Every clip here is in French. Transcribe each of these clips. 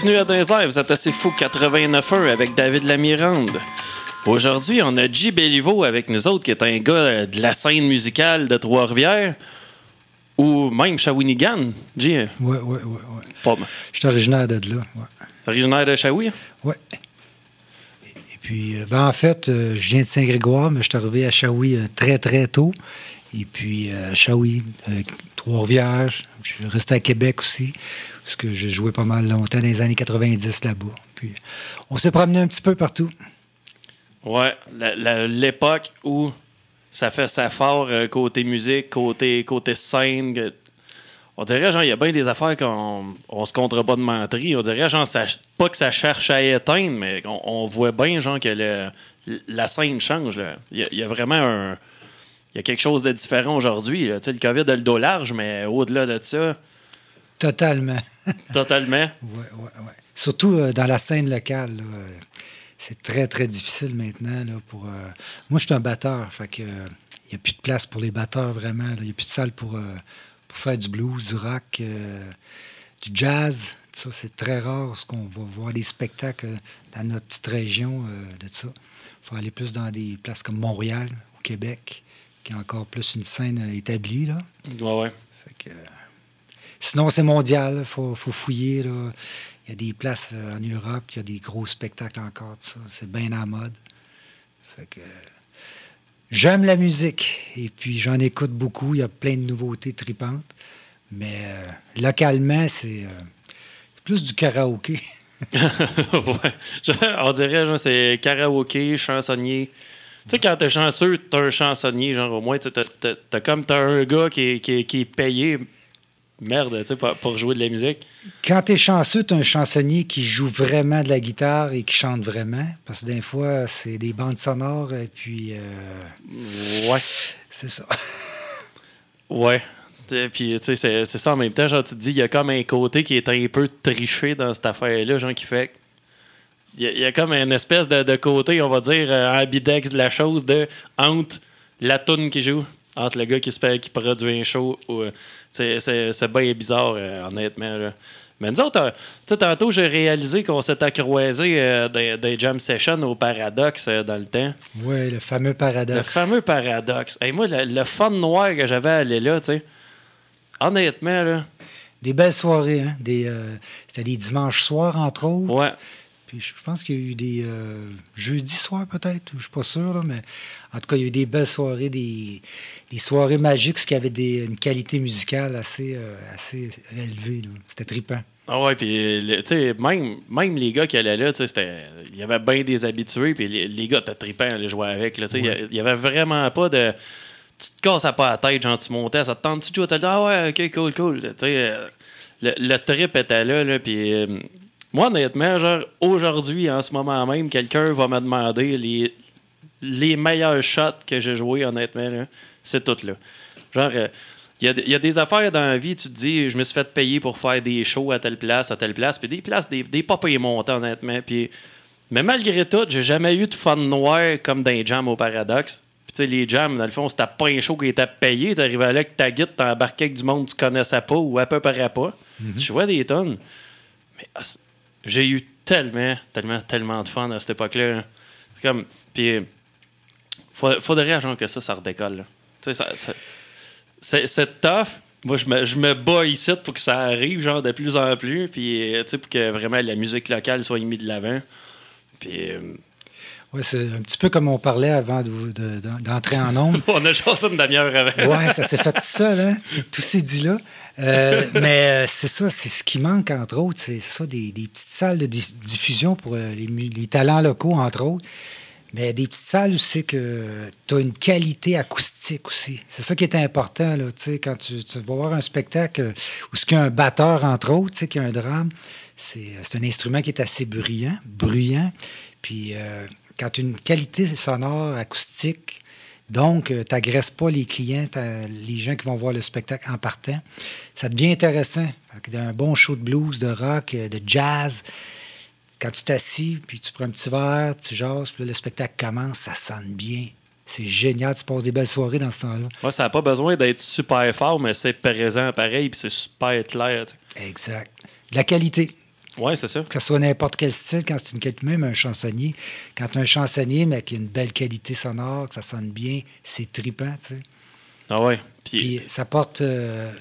Bienvenue à Dans vous êtes assez fou 89.1 avec David Lamirande. Aujourd'hui, on a J. Béliveau avec nous autres, qui est un gars de la scène musicale de Trois-Rivières, ou même Shawinigan. J. Ouais, ouais. ouais. Pas mal. Je suis originaire de là. Ouais. Originaire de Shawi? Ouais. Et puis, euh, ben, en fait, euh, je viens de Saint-Grégoire, mais je suis arrivé à Shawi euh, très, très tôt. Et puis, à Shawi, Trois-Rivières, je suis resté à Québec aussi, parce que j'ai joué pas mal longtemps dans les années 90 là-bas. Puis, on s'est promené un petit peu partout. Ouais, l'époque où ça fait ça fort euh, côté musique, côté, côté scène. que- on dirait, genre, il y a bien des affaires qu'on on se pas de menterie. On dirait, genre, ça- pas que ça cherche à éteindre, mais on, on voit bien, genre, que le- la scène change. Il y, y a vraiment un. Il y a quelque chose de différent aujourd'hui. là. Tu sais, Le COVID a le dos large, mais au-delà de ça, Totalement. totalement. Oui, oui, oui. Surtout euh, dans la scène locale. là, euh, c'est très, très difficile maintenant. Là, pour, euh, Moi, je suis un batteur. Fait que, il n'y a plus de place pour les batteurs vraiment. Il n'y a plus de salle pour, pour faire du blues, du rock, du jazz. Ça, c'est très rare ce qu'on va voir des spectacles dans notre petite région de ça. Il faut aller plus dans des places comme Montréal, au Québec, qui a encore plus une scène établie. Là. Ouais, ouais. Fait que, sinon, c'est mondial. Il faut, faut fouiller. Là. Il y a des places euh, en Europe, il y a des gros spectacles encore. C'est bien en mode. Fait que, j'aime la musique. Et puis, j'en écoute beaucoup. Il y a plein de nouveautés tripantes. Mais euh, localement, c'est euh, plus du karaoké. on dirait, genre, c'est karaoké, chansonnier. Tu sais, quand t'es chanceux, t'as un chansonnier, genre, au moins, t'as, t'as comme t'as un gars qui qui est payé, merde, tu sais, pour, pour jouer de la musique. Quand tu es chanceux, tu un chansonnier qui joue vraiment de la guitare et qui chante vraiment. Parce que des fois, c'est des bandes sonores et puis euh, Ouais. c'est ça. Ouais. Puis, tu sais, c'est, ça en même temps, genre, tu te dis, il y a comme un côté qui est un peu triché dans cette affaire-là, genre, qui fait. Il y, a- il y a comme une espèce de, de côté, on va dire, euh, ambidex de la chose, de entre la toune qui joue, entre le gars qui, se fait, qui produit un show. ou, euh, c'est, c'est, c'est bien bizarre, euh, honnêtement. Là. Mais nous autres, euh, tu sais, tantôt, j'ai réalisé qu'on s'était croisés euh, des, des jam sessions au Paradoxe euh, dans le temps. Oui, le fameux paradoxe. Le fameux paradoxe. Hey, moi, le, le fun noir que j'avais à aller là, tu sais, honnêtement, là, Des belles soirées, hein? Des, euh, c'était des dimanches soirs, entre autres. ouais. Puis je pense qu'il y a eu des euh, jeudis soirs, peut-être, je suis pas sûr, là, mais en tout cas, il y a eu des belles soirées, des, des soirées magiques, ce qui avait des, une qualité musicale assez, euh, assez élevée. C'était trippant. Ah ouais, puis, tu même, même les gars qui allaient là, tu sais, c'était- il y avait bien des habitués, puis les, les gars, t'as trippant à jouer avec, là, tu sais, il y a- il y avait vraiment pas de... Tu te casses pas la tête, genre, tu montais, ça te tente, tu joues, t'as dit, ah ouais, ok, cool, cool, tu sais, euh, le, le trip était là, là, puis... moi, honnêtement, genre, aujourd'hui, en ce moment même, quelqu'un va me demander les, les meilleurs shots que j'ai joués, honnêtement, là, c'est tout là. Genre, euh, il y, y a des affaires dans la vie, tu te dis, je me suis fait payer pour faire des shows à telle place, à telle place, puis des places, des, des pas payés montants, honnêtement. Puis, mais malgré tout, j'ai jamais eu de fun noir comme dans les jams au Paradoxe. Puis, tu sais, les jams, dans le fond, c'était pas un show qui était payé. T'arrivais là avec ta guide, t'embarquais avec du monde que tu connaissais pas ou à peu près pas. Tu jouais des tonnes. Mais ah, j'ai eu tellement, tellement, tellement de fun à cette époque-là. C'est comme. Puis, fa- faudrait, genre, que ça, ça redécolle. Tu sais, c'est tough. Moi, je me, je me bats ici pour que ça arrive, genre, de plus en plus. Puis, euh, tu sais, pour que vraiment la musique locale soit mise de l'avant. Puis, euh, Ouais, c'est un petit peu comme on parlait avant de de- d'entrer en nombre. on a juste une demi-heure avant. Ouais, ça s'est fait tout seul, hein? Tout s'est dit là. Euh, mais euh, c'est ça, c'est ce qui manque, entre autres, c'est ça, des, petites salles de di- diffusion pour euh, les, talents locaux, entre autres. Mais des petites salles où c'est que tu as une qualité acoustique aussi. C'est ça qui est important, là, tu sais, quand tu, vas voir un spectacle où ce qu'il y a un batteur, entre autres, tu sais, qui a un drame, c'est c'est un instrument qui est assez bruyant, bruyant. Puis euh, quand tu as une qualité sonore, acoustique, donc, tu n'agresses pas les clients, les gens qui vont voir le spectacle en partant. Ça devient intéressant. Fait que Un bon show de blues, de rock, euh, de jazz. Quand tu t'assis, puis tu prends un petit verre, tu jases, puis là, le spectacle commence, ça sonne bien. C'est génial, tu passes des belles soirées dans ce temps-là. Moi, ça n'a pas besoin d'être super fort, mais c'est présent pareil, puis c'est super clair. Exact. De la qualité. Oui, c'est ça. Que ce soit n'importe quel style, quand c'est une qualité, même un chansonnier. Quand un chansonnier, mais qui a une belle qualité sonore, que ça sonne bien, c'est trippant, tu sais. Ah ouais. Puis, Puis ça porte. euh,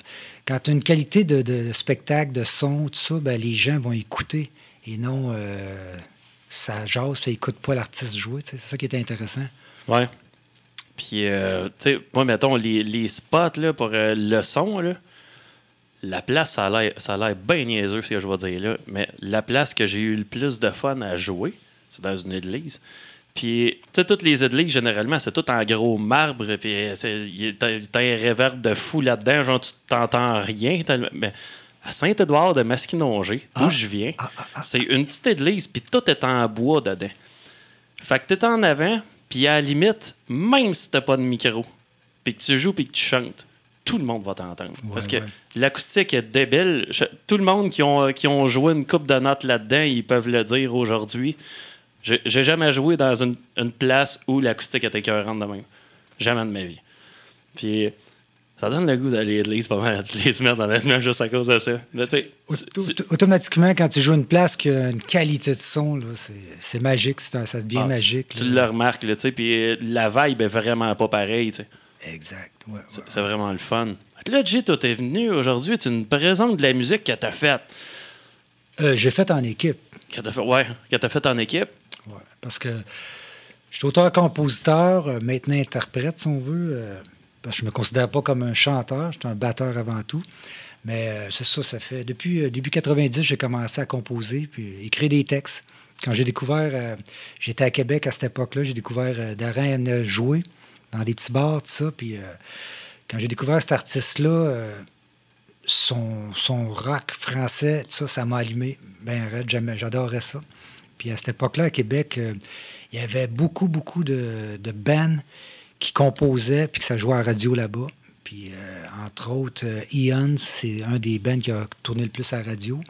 quand tu as une qualité de, de spectacle, de son, tout ça, ben, les gens vont écouter et non euh, ça jase, puis ils n'écoutent pas l'artiste jouer. C'est ça qui est intéressant. ouais. Puis, euh, tu sais, moi, mettons, les, les spots là, pour euh, le son, là, la place, ça a l'air- bien niaiseux, ce que je vais dire là. Mais la place que j'ai eu le plus de fun à jouer, c'est dans une église. Puis, tu sais, toutes les églises, généralement, c'est tout en gros marbre. Puis, euh, t'as un réverb de fou là-dedans. Genre, tu t'entends rien. Mais à Saint-Édouard de Masquinongé, d'où Ah. je viens, Ah, ah, ah. c'est une petite église, puis tout est en bois dedans. Fait que t'es en avant, puis à la limite, même si t'as pas de micro, puis que tu joues, puis que tu chantes, tout le monde va t'entendre. Ouais, Parce que ouais. l'acoustique est débile. Tout le monde qui ont, qui ont joué une coupe de notes là-dedans, ils peuvent le dire aujourd'hui. J'ai jamais joué dans une, une place où l'acoustique était écœurante de même. Jamais de ma vie. Puis ça donne le goût d'aller à l'église pas mal toutes les semaines, honnêtement, juste à cause de ça. Mais tu Automatiquement, quand tu joues une place qui a une qualité de son, c'est, magique. un- ça devient ah, magique. Tu, là. le remarques, là, tu sais, puis euh, la vibe est vraiment pas pareille, tu sais. Exact. ouais, ouais. C'est vraiment le fun. Là, Jay, toi, t'es venu aujourd'hui, tu nous présentes de la musique que t'as faite. Euh, j'ai fait en équipe. Que t'as fait, ouais, que t'as faite en équipe. Ouais, parce que je suis auteur-compositeur, euh, maintenant interprète, si on veut. euh, parce que je ne me considère pas comme un chanteur, je suis un batteur avant tout. Mais euh, c'est ça, ça fait. Depuis début 90, j'ai commencé à composer puis écrire des textes. Quand j'ai découvert, j'étais à Québec à cette époque-là, j'ai découvert Darren jouer dans des petits bars, tout ça. Puis euh, quand j'ai découvert cet artiste-là, euh, son, son rock français, tout ça, ça m'a allumé. Ben, j'adorais ça. Puis à cette époque-là, à Québec, euh, il y avait beaucoup, beaucoup de, de bands qui composaient puis que ça jouait à radio là-bas. Puis, entre autres, euh, Eons, c'est un des bands qui a tourné le plus à la radio.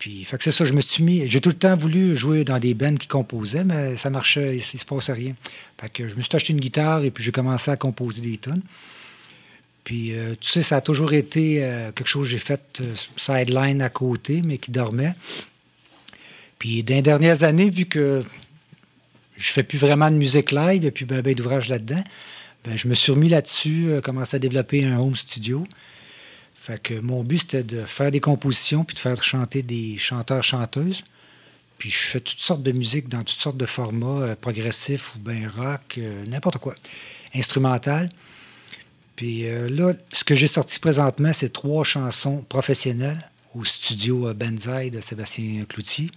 Puis, fait que c'est ça, je me suis mis. J'ai tout le temps voulu jouer dans des bands qui composaient, mais ça marchait, il, ne se passait rien. Fait je me suis acheté une guitare et puis j'ai commencé à composer des tonnes. Puis, euh, tu sais, ça a toujours été euh, quelque chose que j'ai fait euh, sideline à côté, mais qui dormait. Puis, dans les dernières années, vu que je fais plus vraiment de musique live, et puis ben, ben d'ouvrage là-dedans, ben, je me suis remis là-dessus, commencé à développer un home studio. Fait que mon but, c'était de faire des compositions puis de faire chanter des chanteurs-chanteuses. Puis je fais toutes sortes de musique dans toutes sortes de formats, euh, progressifs ou bien rock, euh, n'importe quoi, instrumental. Puis euh, là, ce que j'ai sorti présentement, c'est trois chansons professionnelles au studio Benzaï de Sébastien Cloutier.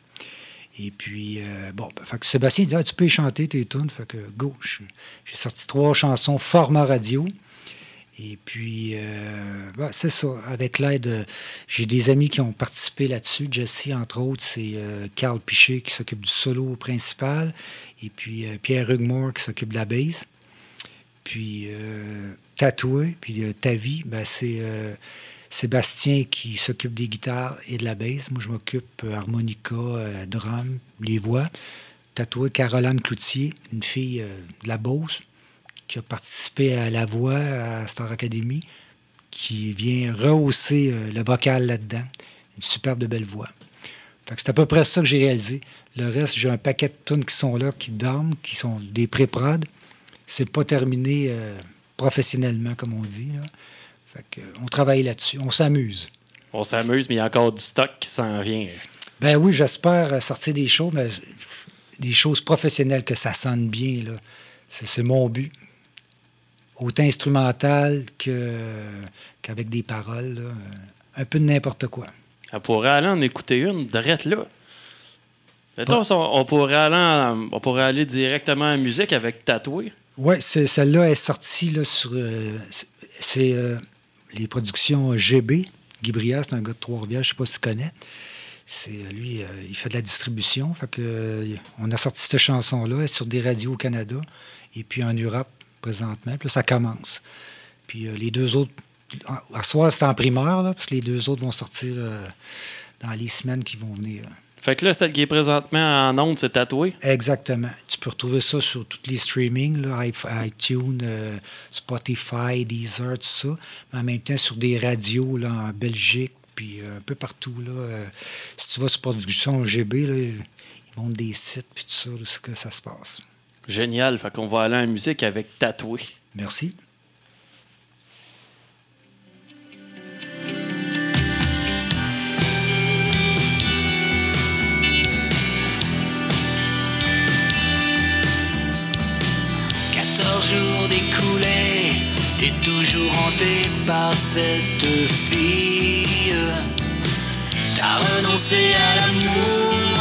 Et puis, bon, ben, fait que Sébastien dit ah, Tu peux y chanter tes tunes. Fait que, go. J'ai sorti trois chansons format radio. Et puis, euh, ben, c'est ça. Avec l'aide, euh, j'ai des amis qui ont participé là-dessus. Jesse, entre autres, c'est euh, Carl Piché qui s'occupe du solo principal. Et puis, Pierre Hugmore qui s'occupe de la base. Puis, Tatoué, puis Tavi, ben, c'est Sébastien qui s'occupe des guitares et de la basse. Moi, je m'occupe harmonica, drum, les voix. Tatoué Caroline Cloutier, une fille de la Beauce qui a participé à la voix à Star Academy, qui vient rehausser euh, le vocal là-dedans. Une superbe de belle voix. Fait que c'est à peu près ça que j'ai réalisé. Le reste, j'ai un paquet de tunes qui sont là, qui dorment, qui sont des pré-prod. C'est pas terminé euh, professionnellement, comme on dit. là. Fait que, on travaille là-dessus. On s'amuse. On s'amuse, mais il y a encore du stock qui s'en vient. Ben oui, j'espère euh, sortir des choses, mais des choses professionnelles, que ça sonne bien. là. C'est c'est mon but. Autant instrumental qu'avec des paroles. là. Un peu de n'importe quoi. On pourrait aller en écouter une, direct là. Mettons, on, on pourrait aller en- on pourrait aller directement en musique avec Tatoué. Oui, celle-là est sortie là, sur. euh, c'est- euh, les productions GB. Guy c'est un gars de Trois-Rivières, je ne sais pas si tu connais. C'est, euh, lui, euh, il fait de la distribution. Fait que, on a sorti cette chanson-là sur des radios au Canada et puis en Europe présentement. Puis là, ça commence. Puis euh, les deux autres. À soir, c'est en primeur, là, parce que les deux autres vont sortir euh, dans les semaines qui vont venir. Fait que là, celle qui est présentement en ondes, c'est Tatoué. Exactement. Tu peux retrouver ça sur tous les streamings, là, iTunes, euh, Spotify, Deezer, tout ça. Mais en même temps, sur des radios là, en Belgique, puis un peu partout. Là, si tu vas sur Production GB, là, ils montrent des sites, puis tout ça, où ce que ça se passe. Génial. Fait qu'on va aller en musique avec Tatoué. Merci. jours découlés et toujours hanté par cette fille. T'as renoncé à l'amour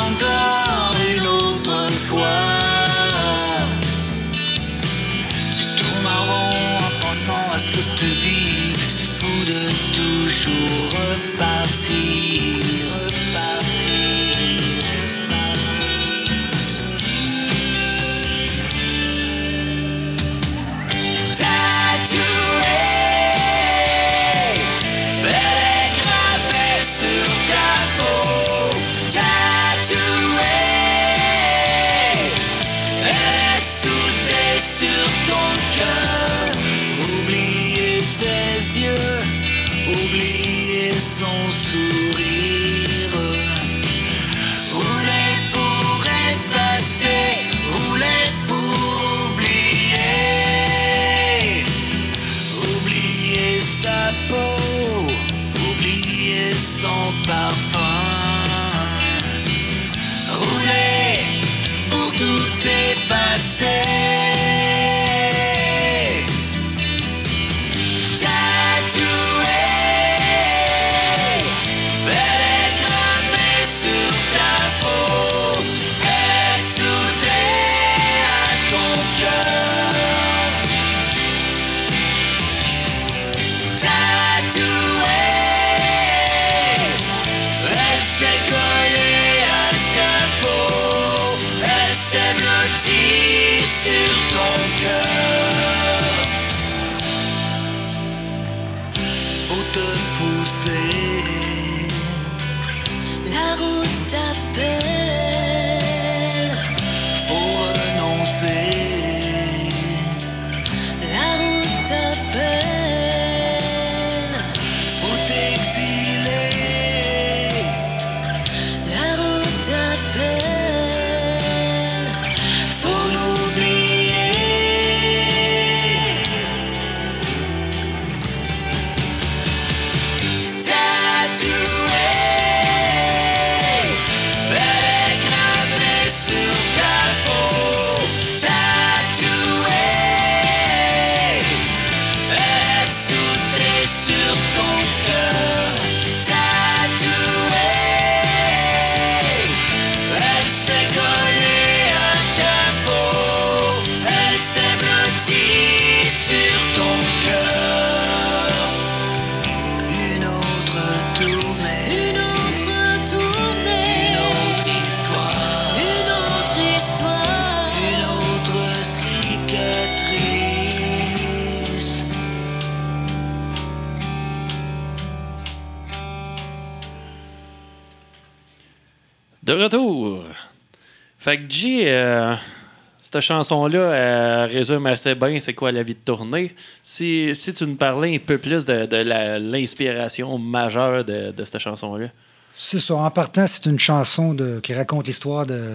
cette chanson-là résume assez bien c'est quoi la vie de tournée. Si, si tu nous parlais un peu plus de, l'inspiration majeure de, cette chanson-là. C'est ça. En partant, c'est une chanson de, qui raconte l'histoire de,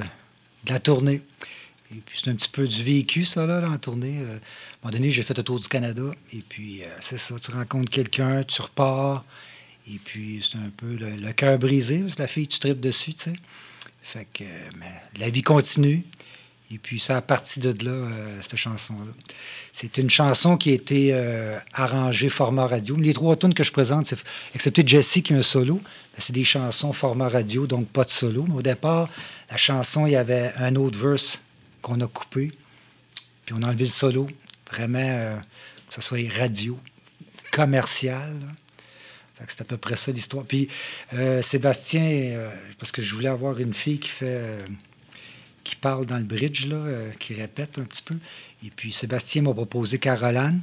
la tournée. Et puis, c'est un petit peu du vécu, ça, là, en tournée. Euh, à un moment donné, j'ai fait le tour du Canada. Et puis, euh, c'est ça. Tu rencontres quelqu'un, tu repars. Et puis, c'est un peu le, cœur brisé. Parce que la fille, tu tripes dessus, tu sais. Fait que, la vie continue. Et puis, ça a parti de là, euh, cette chanson-là. C'est une chanson qui a été euh, arrangée format radio. Les trois tunes que je présente, excepté Jesse qui a un solo, c'est des chansons format radio, donc pas de solo. Mais au départ, la chanson, il y avait un autre verse qu'on a coupé, puis on a enlevé le solo. Vraiment, euh, que ce soit radio, commercial. C'est à peu près ça l'histoire. Puis Sébastien, parce que je voulais avoir une fille qui fait qui parle dans le bridge, là, euh, qui répète un petit peu. Et puis Sébastien m'a proposé Caroline,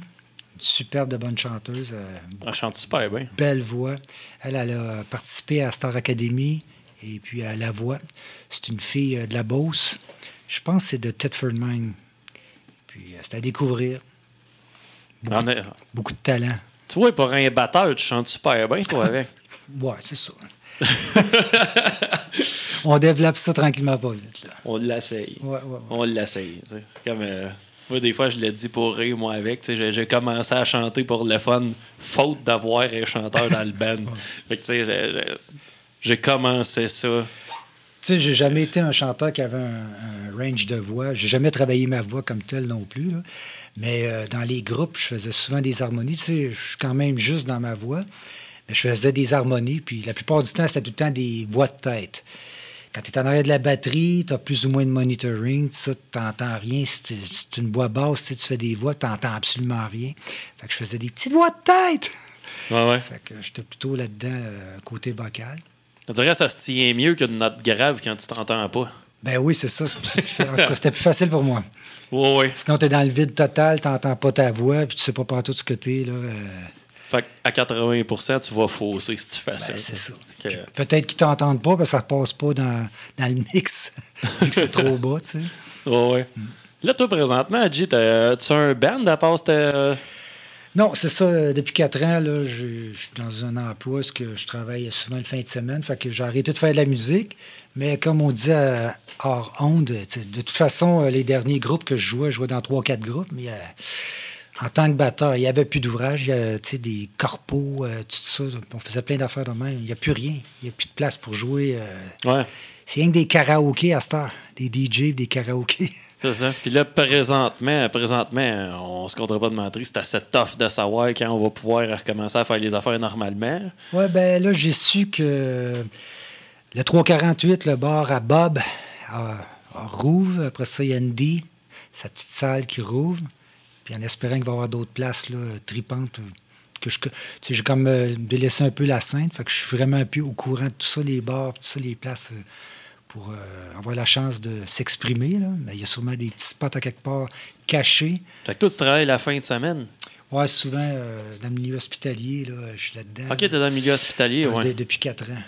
une superbe de bonne chanteuse. Euh, elle chante super bien. Belle voix. Elle, a participé à Star Academy et puis à La Voix. C'est une fille euh, de la Beauce. Je pense que c'est de Thetford Mine. Puis c'est à découvrir. Beaucoup, beaucoup, de talent. Tu vois, pour un batteur, tu chantes super bien, toi, avec. Ouais, c'est ça. on développe ça tranquillement pas vite. Là. On l'essaye. Ouais, ouais, ouais. On l'essaye. Comme, euh, moi, des fois, je l'ai dit pour rire, moi, avec. J'ai commencé à chanter pour le fun, faute d'avoir un chanteur dans le band. Fait que, tu sais, j'ai- j'ai- j'ai commencé ça. Tu sais, j'ai jamais été un chanteur qui avait un, un range de voix. J'ai jamais travaillé ma voix comme telle non plus. là. Mais euh, dans les groupes, je faisais souvent des harmonies. Tu sais, je suis quand même juste dans ma voix. Mais je faisais des harmonies. Puis la plupart du temps, c'était tout le temps des voix de tête. Quand tu es en arrière de la batterie, tu as plus ou moins de monitoring. Tu n'entends rien. Si tu- si une voix basse, tu sais, tu fais des voix, tu n'entends absolument rien. Fait que je faisais des petites voix de tête. Ouais, ouais. Fait que j'étais plutôt là-dedans, euh, côté vocal. Je dirais que ça se tient mieux que de note grave quand tu t'entends pas. Ben oui, c'est ça. C'était plus facile pour moi. Sinon, tu es dans le vide total, tu n'entends pas ta voix, puis tu sais pas partout ce que tu es. Là, euh, Fait qu'à 80% tu vas fausser si tu fais ça. ben, c'est ça. Peut-être qu'ils t'entendent pas parce que ça passe pas dans, dans le mix. Vu que c'est trop bas, tu sais. Ouais. Là, toi, présentement, Adji, tu as un band à part cette- Non, c'est ça. euh, Depuis quatre ans, là, je, je suis dans un emploi où que je travaille souvent le fin de semaine. Fait que j'ai arrêté de faire de la musique. Mais comme on dit à hors onde, de toute façon, euh, les derniers groupes que je jouais, je jouais dans trois, quatre groupes. Mais euh, en tant que batteur, il n'y avait plus d'ouvrage. Il y a des corpos, euh, tout ça. On faisait plein d'affaires de même. Il n'y a plus rien. Il n'y a plus de place pour jouer. euh, Ouais, C'est rien que des karaokés à cette heure. Des DJ, des karaokés. c'est ça. Puis là, présentement, présentement, on se comptera pas de mentir, c'est assez tough de savoir quand on va pouvoir recommencer à faire les affaires normalement. Ouais, ben là, j'ai su que le 348, le bar à Bob, à, à rouvre. Après ça, il y a Andy, sa petite salle qui rouvre. Puis en espérant qu'il va y avoir d'autres places là, tripantes. Que je, tu sais, j'ai comme euh, délaissé un peu la scène. Fait que je suis vraiment un peu au courant de tout ça, les bars, tout ça, les places, euh, pour euh, avoir la chance de s'exprimer. Mais il y a sûrement des petits spots à quelque part cachés. Fait que toi, tu travailles la fin de semaine. Ouais, souvent euh, dans le milieu hospitalier, là, je suis là-dedans. Ok, t'es dans le milieu hospitalier, Euh, de- depuis quatre ans.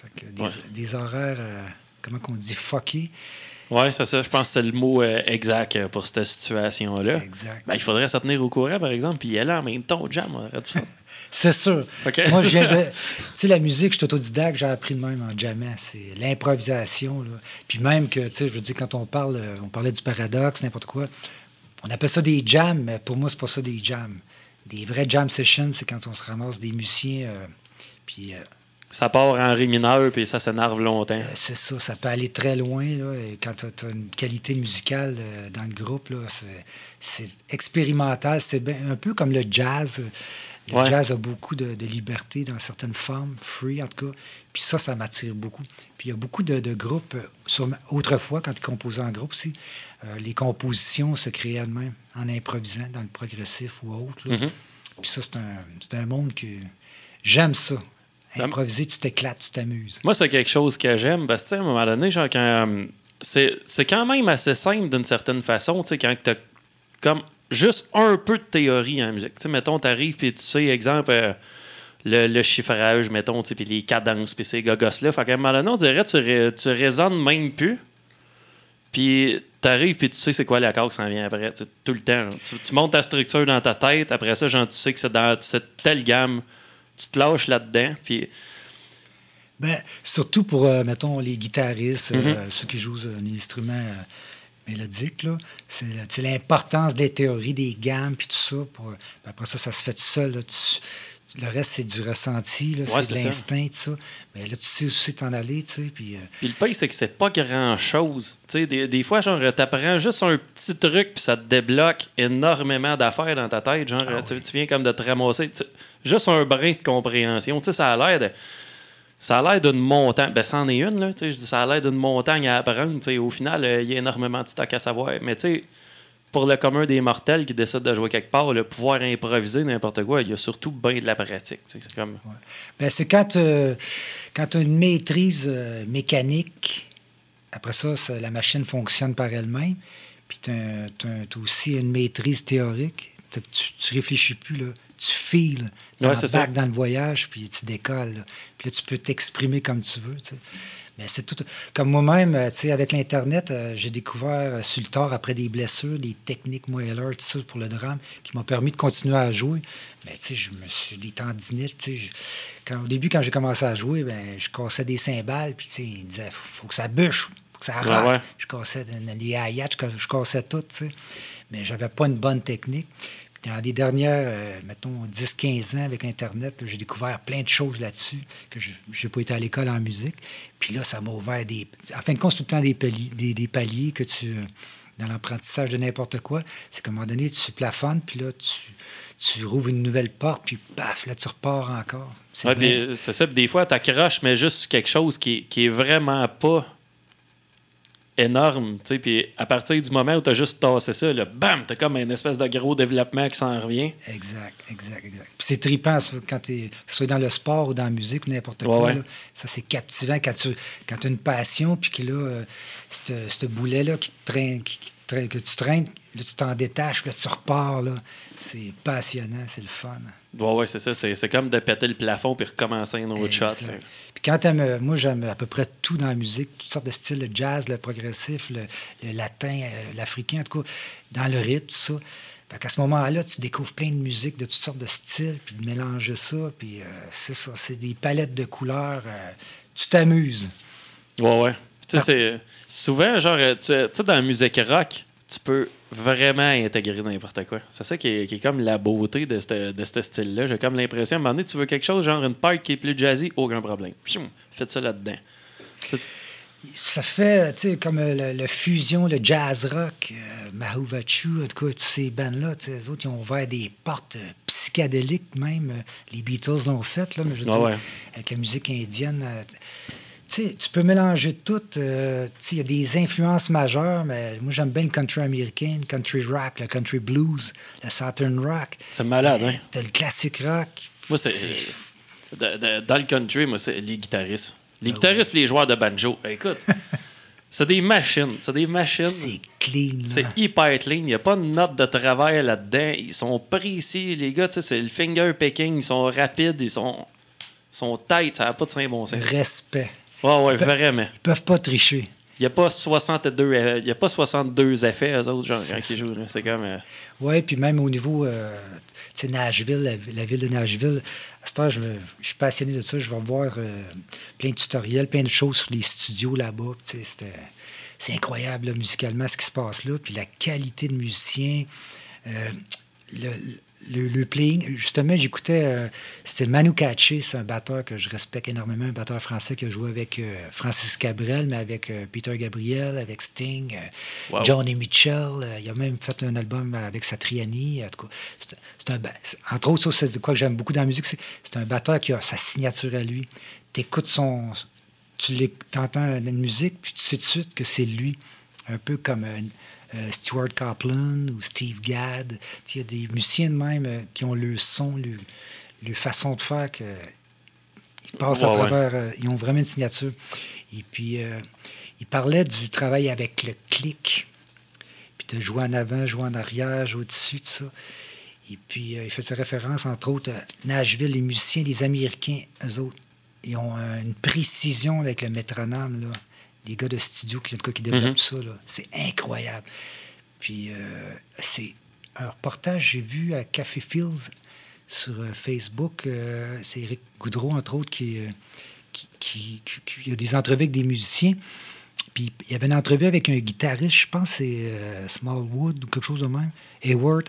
Fait que des, Ouais. des horaires, euh, comment qu'on dit, fuckés. Ouais, c'est ça. Je pense que c'est le mot euh, exact pour cette situation-là. Exact. Ben, il faudrait se tenir au courant, par exemple, puis y aller en même temps au jam. C'est sûr. Moi, je viens de. Tu sais, la musique, je suis autodidacte, j'ai appris de même en jammant. C'est l'improvisation. Puis même que, tu sais, je veux dire, quand on parle, euh, on parlait du paradoxe, n'importe quoi, on appelle ça des jams, mais pour moi, c'est pas ça des jams. Des vrais jam sessions, c'est quand on se ramasse des musiciens. euh, puis euh, Ça part en ré mineur, puis ça s'énerve longtemps. Euh, c'est ça, ça peut aller très loin. Là, et quand tu as, une qualité musicale euh, dans le groupe, c'est- expérimental. C'est un peu comme le jazz. Le Ouais. jazz a beaucoup de, de liberté dans certaines formes, free en tout cas. Puis ça, ça m'attire beaucoup. Puis il y a beaucoup de, de groupes, euh, autrefois, quand ils composaient en groupe aussi, euh, les compositions se créaient elles-mêmes en improvisant dans le progressif ou autre. là. Mhm. Puis ça, c'est un, un monde que j'aime ça. Improviser, tu t'éclates, tu t'amuses. Moi, c'est quelque chose que j'aime parce que, à un moment donné, genre, quand. euh, c'est c'est quand même assez simple d'une certaine façon, tu sais, quand tu as comme juste un peu de théorie en musique. Tu sais, mettons, tu arrives puis tu sais, exemple, euh, le, le chiffrage, mettons, puis les cadences, puis ces gogos-là. Fait qu'à un moment donné, on dirait que tu, ré- tu raisonnes même plus. Puis t'arrives puis tu sais c'est quoi l'accord qui s'en vient après, tout le temps. Tu, tu montes ta structure dans ta tête, après ça, genre, tu sais que c'est dans cette telle gamme, tu te lâches là-dedans, puis Ben, surtout pour, euh, mettons, les guitaristes, euh, Mhm. ceux qui jouent euh, un instrument euh, mélodique, là, c'est l'importance des théories, des gammes, puis tout ça. Pour, ben, après ça, ça se fait tout seul. là. Tu- tu- le reste, c'est du ressenti, Ouais, c'est de l'instinct, tout ça. Mais là, tu sais où c'est t'en aller, tu sais, puis... euh, Puis le pire, c'est que c'est pas grand-chose. Tu sais, des, des fois, genre, t'apprends juste un petit truc, puis ça te débloque énormément d'affaires dans ta tête. Genre, Ah tu, tu viens comme de te ramasser. juste un brin de compréhension. Tu sais, ça a l'air de... Ça a l'air d'une montagne. Ben, c'en est une, là. Je dis, ça a l'air d'une montagne à apprendre. Au final, euh, il y a énormément de stock à savoir. Mais tu sais, pour le commun des mortels qui décide de jouer quelque part, le pouvoir improviser n'importe quoi, il y a surtout bien de la pratique. C'est comme... Ben, c'est quand, euh, quand tu as une maîtrise euh, mécanique, après ça, la machine fonctionne par elle-même. Puis tu as, aussi une maîtrise théorique. Tu, tu réfléchis plus, là. tu files Ouais, c'est dans le voyage, puis tu décolles. là. Puis là, tu peux t'exprimer comme tu veux. Mais c'est tout. Comme moi-même, euh, avec l'Internet, euh, j'ai découvert euh, sur le tard, après des blessures, des techniques moelleurs, tout ça pour le drame, qui m'ont permis de continuer à jouer. Mais tu sais, je me suis des tendinites. Je- quand, au début, quand j'ai commencé à jouer, ben, je cassais des cymbales, puis tu sais, ils disaient, faut, faut que ça bûche, faut que ça Ouais, rock. ouais. Je cassais de- les hi-hats, je cassais- je cassais tout, tu sais. Mais j'avais pas une bonne technique. Dans les dernières, euh, mettons, 10-15 ans avec Internet, j'ai découvert plein de choses là-dessus, que je n'ai pas été à l'école en musique. Puis là, ça m'a ouvert des... En fin de compte, c'est tout le temps des paliers, des, des paliers que tu... euh, Dans l'apprentissage de n'importe quoi, c'est qu'à un moment donné, tu plafonnes, puis là, tu, tu rouvres une nouvelle porte, puis paf, là, tu repars encore. C'est Ouais, c'est ça. Des fois, t'accroches, mais juste sur quelque chose qui, qui est vraiment pas énorme. tu sais. Puis à partir du moment où t'as juste tassé ça, là, bam, t'as comme une espèce de gros développement qui s'en revient. Exact, exact, exact. Puis c'est trippant, quand tu que ce soit dans le sport ou dans la musique ou n'importe quoi. ouais. là. Ça, c'est captivant quand tu quand as une passion, puis que là, euh, ce boulet-là qui te traîne, qui, traîne- que tu traînes, là, tu t'en détaches, puis là, tu repars. là. C'est passionnant, c'est le fun. Ouais, ouais, c'est ça. C'est, c'est comme de péter le plafond puis recommencer un autre shot. Puis quand euh, moi, j'aime à peu près tout dans la musique, toutes sortes de styles, le jazz, le progressif, le, le latin, euh, l'africain, en tout cas, dans le rythme, tout ça. Fait qu'à ce moment-là, tu découvres plein de musique de toutes sortes de styles, puis de mélanger ça, puis euh, c'est ça, c'est des palettes de couleurs. euh, tu t'amuses. Ouais, ouais. Tu sais, c'est souvent, genre, tu sais, dans la musique rock, tu peux vraiment intégrer n'importe quoi. C'est ça qui est, qui est comme la beauté de ce de style-là. J'ai comme l'impression, à un moment donné, tu veux quelque chose, genre une part qui est plus jazzy, aucun problème. Pium, faites ça là-dedans. Ça fait, tu sais, comme euh, le, le fusion, le jazz rock, euh, Mahuvachu, en tout cas, tous ces bandes-là, tu sais, les autres, ils ont ouvert des portes euh, psychédéliques même. euh, Les Beatles l'ont fait, là, mais je veux Ah dire, ouais. avec la musique indienne. Tu sais, tu peux mélanger tout. euh, il y a des influences majeures, mais moi, j'aime bien le country américain, le country rock, le country blues, le southern rock. C'est malade, hein? T'as le classique rock. Moi, c'est. dans le country, moi, c'est les guitaristes. Les guitaristes et les joueurs de banjo. Écoute, c'est des machines. C'est des machines. C'est clean. C'est hyper clean. Il n'y a pas de note de travail là-dedans. Ils sont précis. Les gars, tu sais, c'est le finger picking. Ils sont rapides. Ils sont, sont tight. Ça n'a pas de saint bon sens. Respect. Ouais, ouais, vraiment. Ils peuvent pas tricher. Il n'y a, pas 62 eff- il y a pas 62 effets, eux autres, genre, ils jouent. C'est comme. euh, Oui, puis même au niveau, euh, tu sais, Nashville, la, la ville de Nashville, à cette heure, je, me- je suis passionné de ça. Je vais voir euh, plein de tutoriels, plein de choses sur les studios là-bas. C'est incroyable, là, musicalement, ce qui se passe là. Puis la qualité de musiciens, le, le, le playing. Justement, j'écoutais, euh, c'était Manu Katché, c'est un batteur que je respecte énormément, un batteur français qui a joué avec euh, Francis Cabrel, mais avec euh, Peter Gabriel, avec Sting, Wow. Johnny Mitchell. il a même fait un album avec Satriani. En tout cas, entre autres, ça, c'est de quoi que j'aime beaucoup dans la musique, c'est c'est un batteur qui a sa signature à lui. Tu écoutes son. Tu entends une musique, puis tu sais tout de suite que c'est lui. Un peu comme Stuart Copeland ou Steve Gadd. Il y a des musiciens de même euh, qui ont le son, le, le façon de faire que ils passent à Ouais, travers. euh, ils ont vraiment une signature. Et puis, euh, il parlait du travail avec le clic. Puis de jouer en avant, jouer en arrière, jouer au-dessus, tout ça. Et puis, euh, il faisait référence, entre autres, à Nashville, les musiciens, les Américains, eux autres, ils ont euh, une précision avec le métronome, là. Les gars de studio qui, qui développent Mhm. ça. C'est incroyable. Puis, euh, c'est un reportage que j'ai vu à Café Fields sur euh, Facebook. euh, c'est Eric Goudreau, entre autres, qui, euh, qui, a des entrevues avec des musiciens. Puis il y avait une entrevue avec un guitariste, je pense c'est Smallwood ou quelque chose de même, Hayward.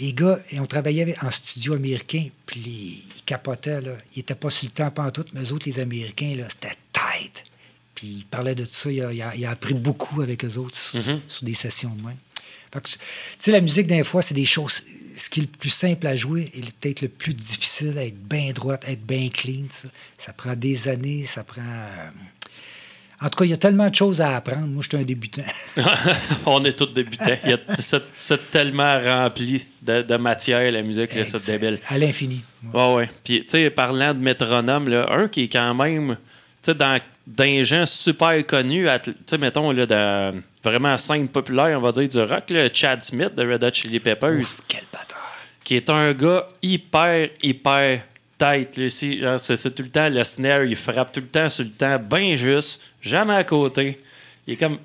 Les gars, ils ont travaillé avec- en studio américain, puis les- ils capotaient, là. Ils n'étaient pas sur le temps pendant tout, mais eux autres, les Américains, là, c'était tight. Puis il parlait de ça, il a, il a- il a appris beaucoup avec eux autres sur, Mhm. sur des sessions de. Fait que, Tu sais, la musique, des fois, c'est des choses. Ce qui est le plus simple à jouer est peut-être le plus difficile à être bien droite, à être bien clean. Ça. ça prend des années, ça prend. euh, En tout cas, il y a tellement de choses à apprendre. Moi, je suis un débutant. On est tous débutants. Il y a- C'est tellement rempli de, de matière, la musique, là, débile. À l'infini. Ouais, ouais. Puis, tu sais, parlant de métronome, là, un qui est quand même, tu sais, dans d'un gens super connus, tu sais, mettons, là, dans vraiment scène populaire, on va dire, du rock, là, Chad Smith de Red Hot Chili Peppers, Ouf, quel bâtard. qui est un gars hyper, hyper c'est, c'est tout le temps le snare, il frappe tout le temps sur le temps, bien juste, jamais à côté. Il est comme.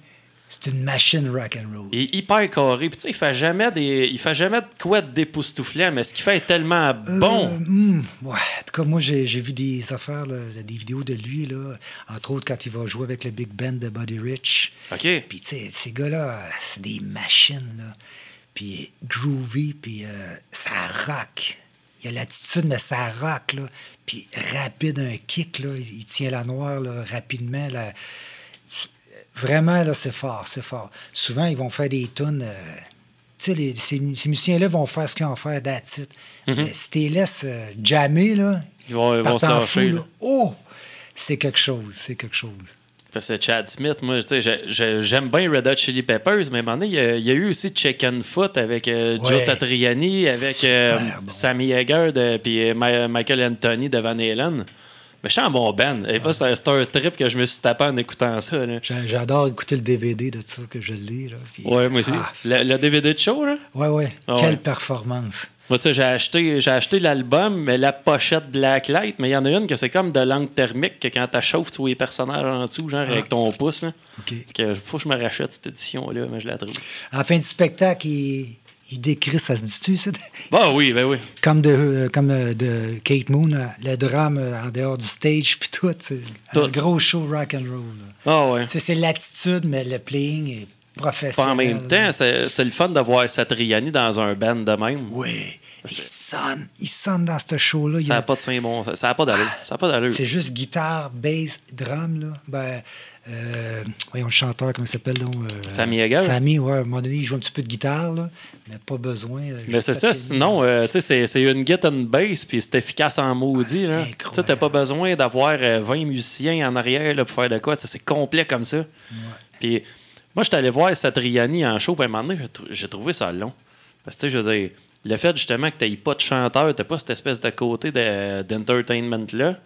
C'est une machine rock and roll. Il est hyper carré. Puis tu sais, il fait jamais des. Il fait jamais de quoi de d'époustouflant, mais ce qu'il fait est tellement bon. Euh, hmm, ouais. En tout cas, moi, j'ai vu des affaires, là, des vidéos de lui, là, entre autres quand il va jouer avec le Big Band de Buddy Rich. OK. Puis, tu sais, ces gars-là, c'est des machines, là. Puis, groovy, puis euh, ça rock. Il a l'attitude, mais ça rock, là. Puis, rapide, un kick, là. Il, il tient la noire, là, rapidement, là. Vraiment, là, c'est fort, c'est fort. Souvent, ils vont faire des tunes. euh, tu sais, ces, ces musiciens-là vont faire ce qu'ils ont à faire, that's it. Mais si tu les laisses euh, jammer, là, Ils vont, ils vont se lâcher. fou, là. là, oh! C'est quelque chose, c'est quelque chose. Que c'est Chad Smith. Moi, j'aime bien Red Hot Chili Peppers, mais à un moment donné, il y a, il y a eu aussi Chicken Foot avec euh, Ouais. Joe Satriani, avec euh, bon. Sammy Hagar de- puis Michael Anthony de Van Halen. Mais je suis en bon band. Et pas, c'est un trip que je me suis tapé en écoutant ça. J'adore écouter le DVD de ça, que je lis. Là, puis- Ouais, moi aussi. Ah, Le, le DVD de show, là? ouais, ouais. Ah Quelle ouais. performance. Moi, tu sais, j'ai acheté, j'ai acheté l'album, mais la pochette Blacklight, mais il y en a une que c'est comme de langue thermique, que quand tu chauffes, tu vois les personnages en dessous, genre avec ton pouce. Là. OK. Que faut que je me rachète cette édition-là, mais je la trouve. À la fin du spectacle, il, il décrit, ça se dit-tu? Bah oui, ben oui. comme de, euh, comme euh, de Kate Moon, euh, le drame en dehors du stage, puis tout. Tout. Un gros show rock and roll. Ah ouais. C'est l'attitude, mais le playing est professionnel. en même temps, c'est le fun de voir Satriani dans un band de même. Oui. Il sonne, il sonne dans ce show-là. Ça a- n'a pas de bon. Ça n'a pas d'allure. Ça n'a pas d'allure. C'est juste guitare, bass, drum, là. Ben, euh, voyons le chanteur, comment il s'appelle donc? euh, Sammy Hagar? Sammy, ouais. À un moment donné, il joue un petit peu de guitare, là, mais pas besoin. euh, Mais c'est ça, sinon, euh, tu sais, c'est- une guitare and bass, puis c'est efficace en maudit. Ah, Tu sais, t'as pas besoin d'avoir euh, 20 musiciens en arrière là, pour faire de quoi. C'est complet comme ça. Puis moi, j'étais allé voir Satriani en show, puis à un moment donné, j'ai trou- j'ai trouvé ça long. Parce que, tu sais, je veux dire, le fait justement que t'aies pas de chanteur, t'as pas cette espèce de côté de- d'entertainment-là.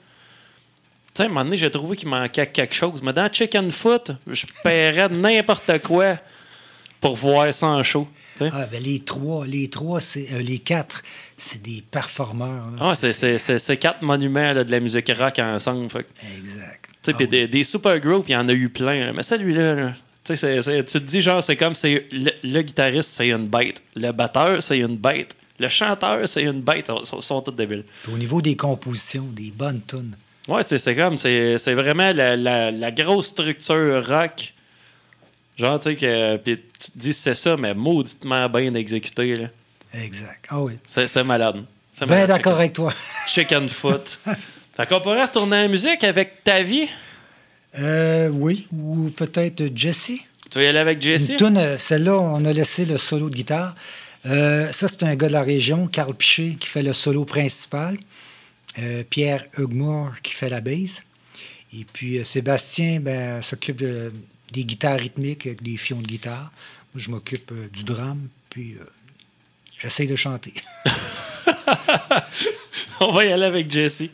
Sais, à un moment donné, j'ai trouvé qu'il manquait quelque chose. Mais dans Chicken Foot, je paierais n'importe quoi pour voir ça en show. Ah, ben, les trois, les trois, c'est euh, les quatre, c'est des performeurs. là. Ah, c'est- c'est c'est- c'est quatre monuments là, de la musique rock ensemble. Fait Exact. sais, Ah oui. des, des super groupes, il y en a eu plein. là. Mais celui-là, là, tu sais, c'est- c'est- tu te dis, genre, c'est comme c'est le, le guitariste, c'est une bête. Le batteur, c'est une bête. Le chanteur, c'est une bête. Ils sont, sont tous débiles. Puis Au niveau des compositions, des bonnes tunes. Ouais, c'est comme, c'est vraiment la, la- la grosse structure rock. Genre, tu sais, que puis tu te dis, c'est ça, mais mauditement bien exécuté. là. Exact. Ah oui. C'est c'est malade. Ben d'accord avec toi. Chicken Foot. fait qu'on pourrait retourner à la musique avec ta vie. Euh, oui, ou peut-être Jesse. Tu vas y aller avec Jesse? Euh, celle-là, on a laissé le solo de guitare. Euh, ça, c'est un gars de la région, Carl Piché, qui fait le solo principal. Euh, Pierre Hugmour, qui fait la basse. Et puis, euh, Sébastien ben, s'occupe de- des guitares rythmiques avec des fions de guitare. Moi, je m'occupe euh, du drame, puis j'essaye de chanter. On va y aller avec Jesse.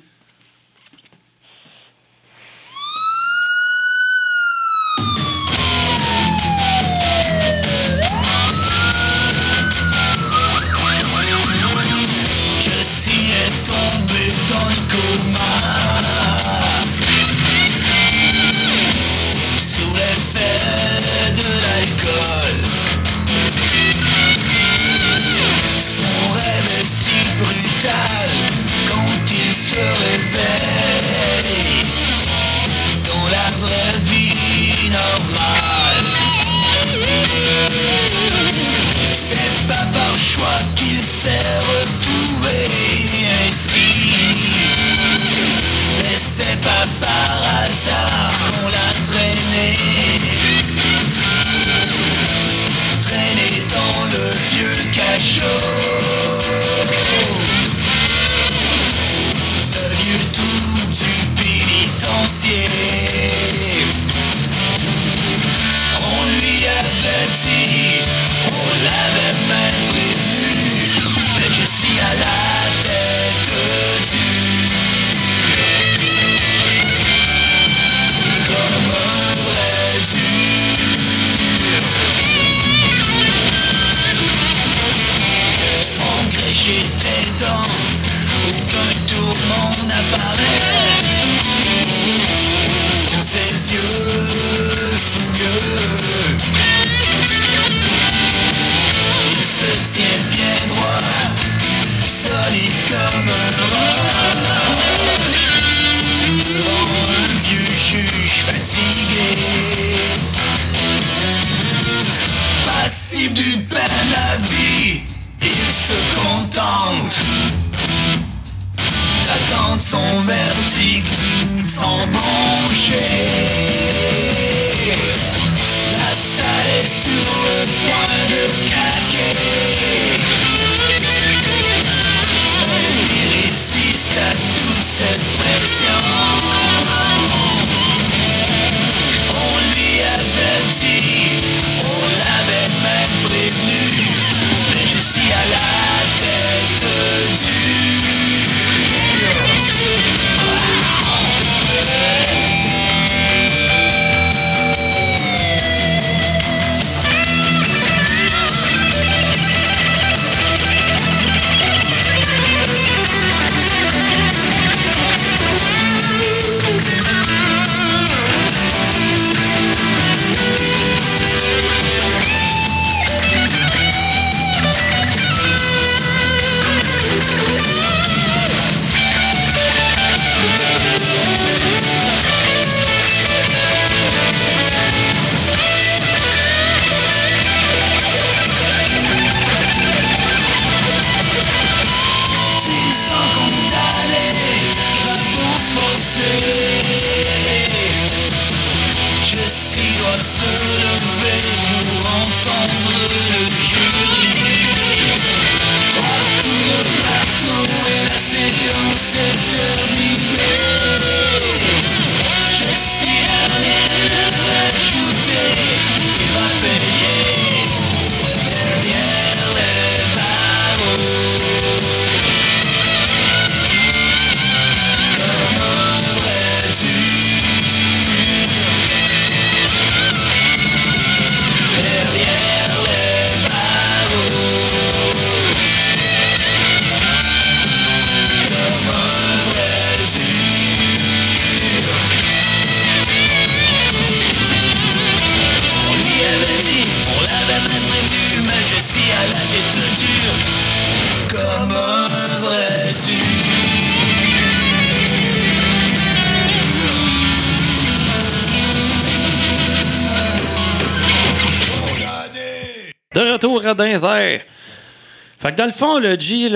Fait que dans le fond, le G,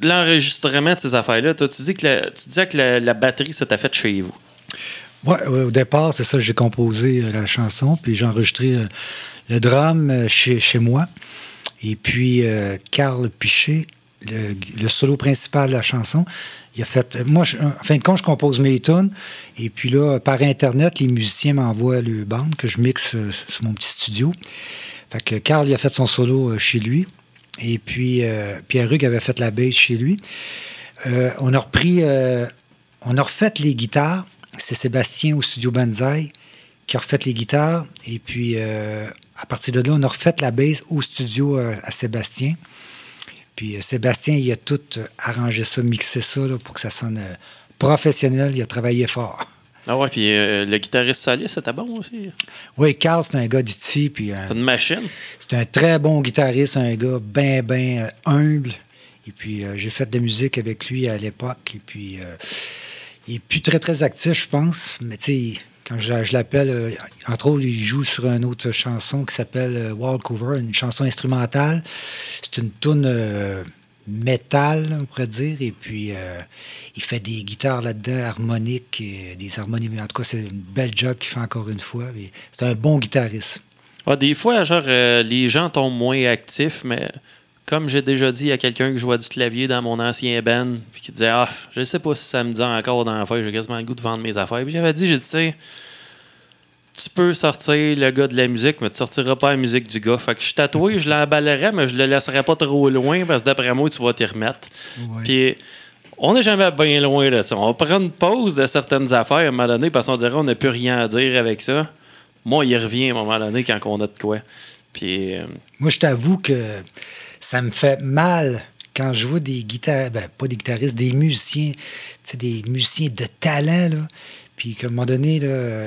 l'enregistrement de ces affaires-là, toi, tu, dis que tu disais que la, batterie, ça t'a fait chez vous. Ouais, ouais, au départ, c'est ça, j'ai composé euh, la chanson, puis j'ai enregistré euh, le drum euh, chez, chez moi. Et puis, Carl Piché, le, solo principal de la chanson, il a fait. Moi, je- en fin de compte, je compose mes tunes. Et puis là, par Internet, les musiciens m'envoient le band que je mixe sur mon petit studio. Fait que Carl, il a fait son solo euh, chez lui. Et puis, euh, Pierre Hugues avait fait la bass chez lui. Euh, on a repris, on a refait les guitares. C'est Sébastien au studio Banzai qui a refait les guitares. Et puis, à partir de là, on a refait la bass au studio à Sébastien. Puis, Sébastien, il a tout arrangé ça, mixé ça pour que ça sonne professionnel. Il a travaillé fort. Ah ouais, puis euh, le guitariste Solis, c'était bon aussi. Oui, Carl, c'est un gars d'ici. Puis, euh, C'est une machine. C'est un très bon guitariste, un gars bien, bien humble. Et puis, euh, j'ai fait de la musique avec lui à l'époque. Et puis, euh, il est plus très, très actif, je pense. Mais tu sais, quand je, je l'appelle, euh, entre autres, il joue sur une autre chanson qui s'appelle euh, Walkover, une chanson instrumentale. C'est une tune euh, métal, on pourrait dire. Et puis, euh, il fait des guitares là-dedans, harmoniques, et des harmonies. En tout cas, c'est une belle job qu'il fait encore une fois. C'est un bon guitariste. Ah, des fois, genre, euh, les gens tombent moins actifs, mais comme j'ai déjà dit à quelqu'un qui jouait du clavier dans mon ancien band, puis qui disait Ah, je sais pas si ça me dit encore dans la feuille, j'ai quasiment le goût de vendre mes affaires. Puis j'avais dit, j'ai dit, tu sais, tu peux sortir le gars de la musique, mais tu sortiras pas la musique du gars. Fait que je suis tatoué, je l'emballerais, mais je le laisserai pas trop loin parce que d'après moi, tu vas t'y remettre. Ouais. Puis on n'est jamais bien loin de ça. On prend une pause de certaines affaires à un moment donné parce qu'on dirait on n'a plus rien à dire avec ça. Moi, il revient à un moment donné quand on a de quoi. Puis, euh, Moi, je t'avoue que ça me fait mal quand je vois des guitares, ben, pas des guitaristes, des musiciens, des musiciens de talent, là, puis qu'à un moment donné, là,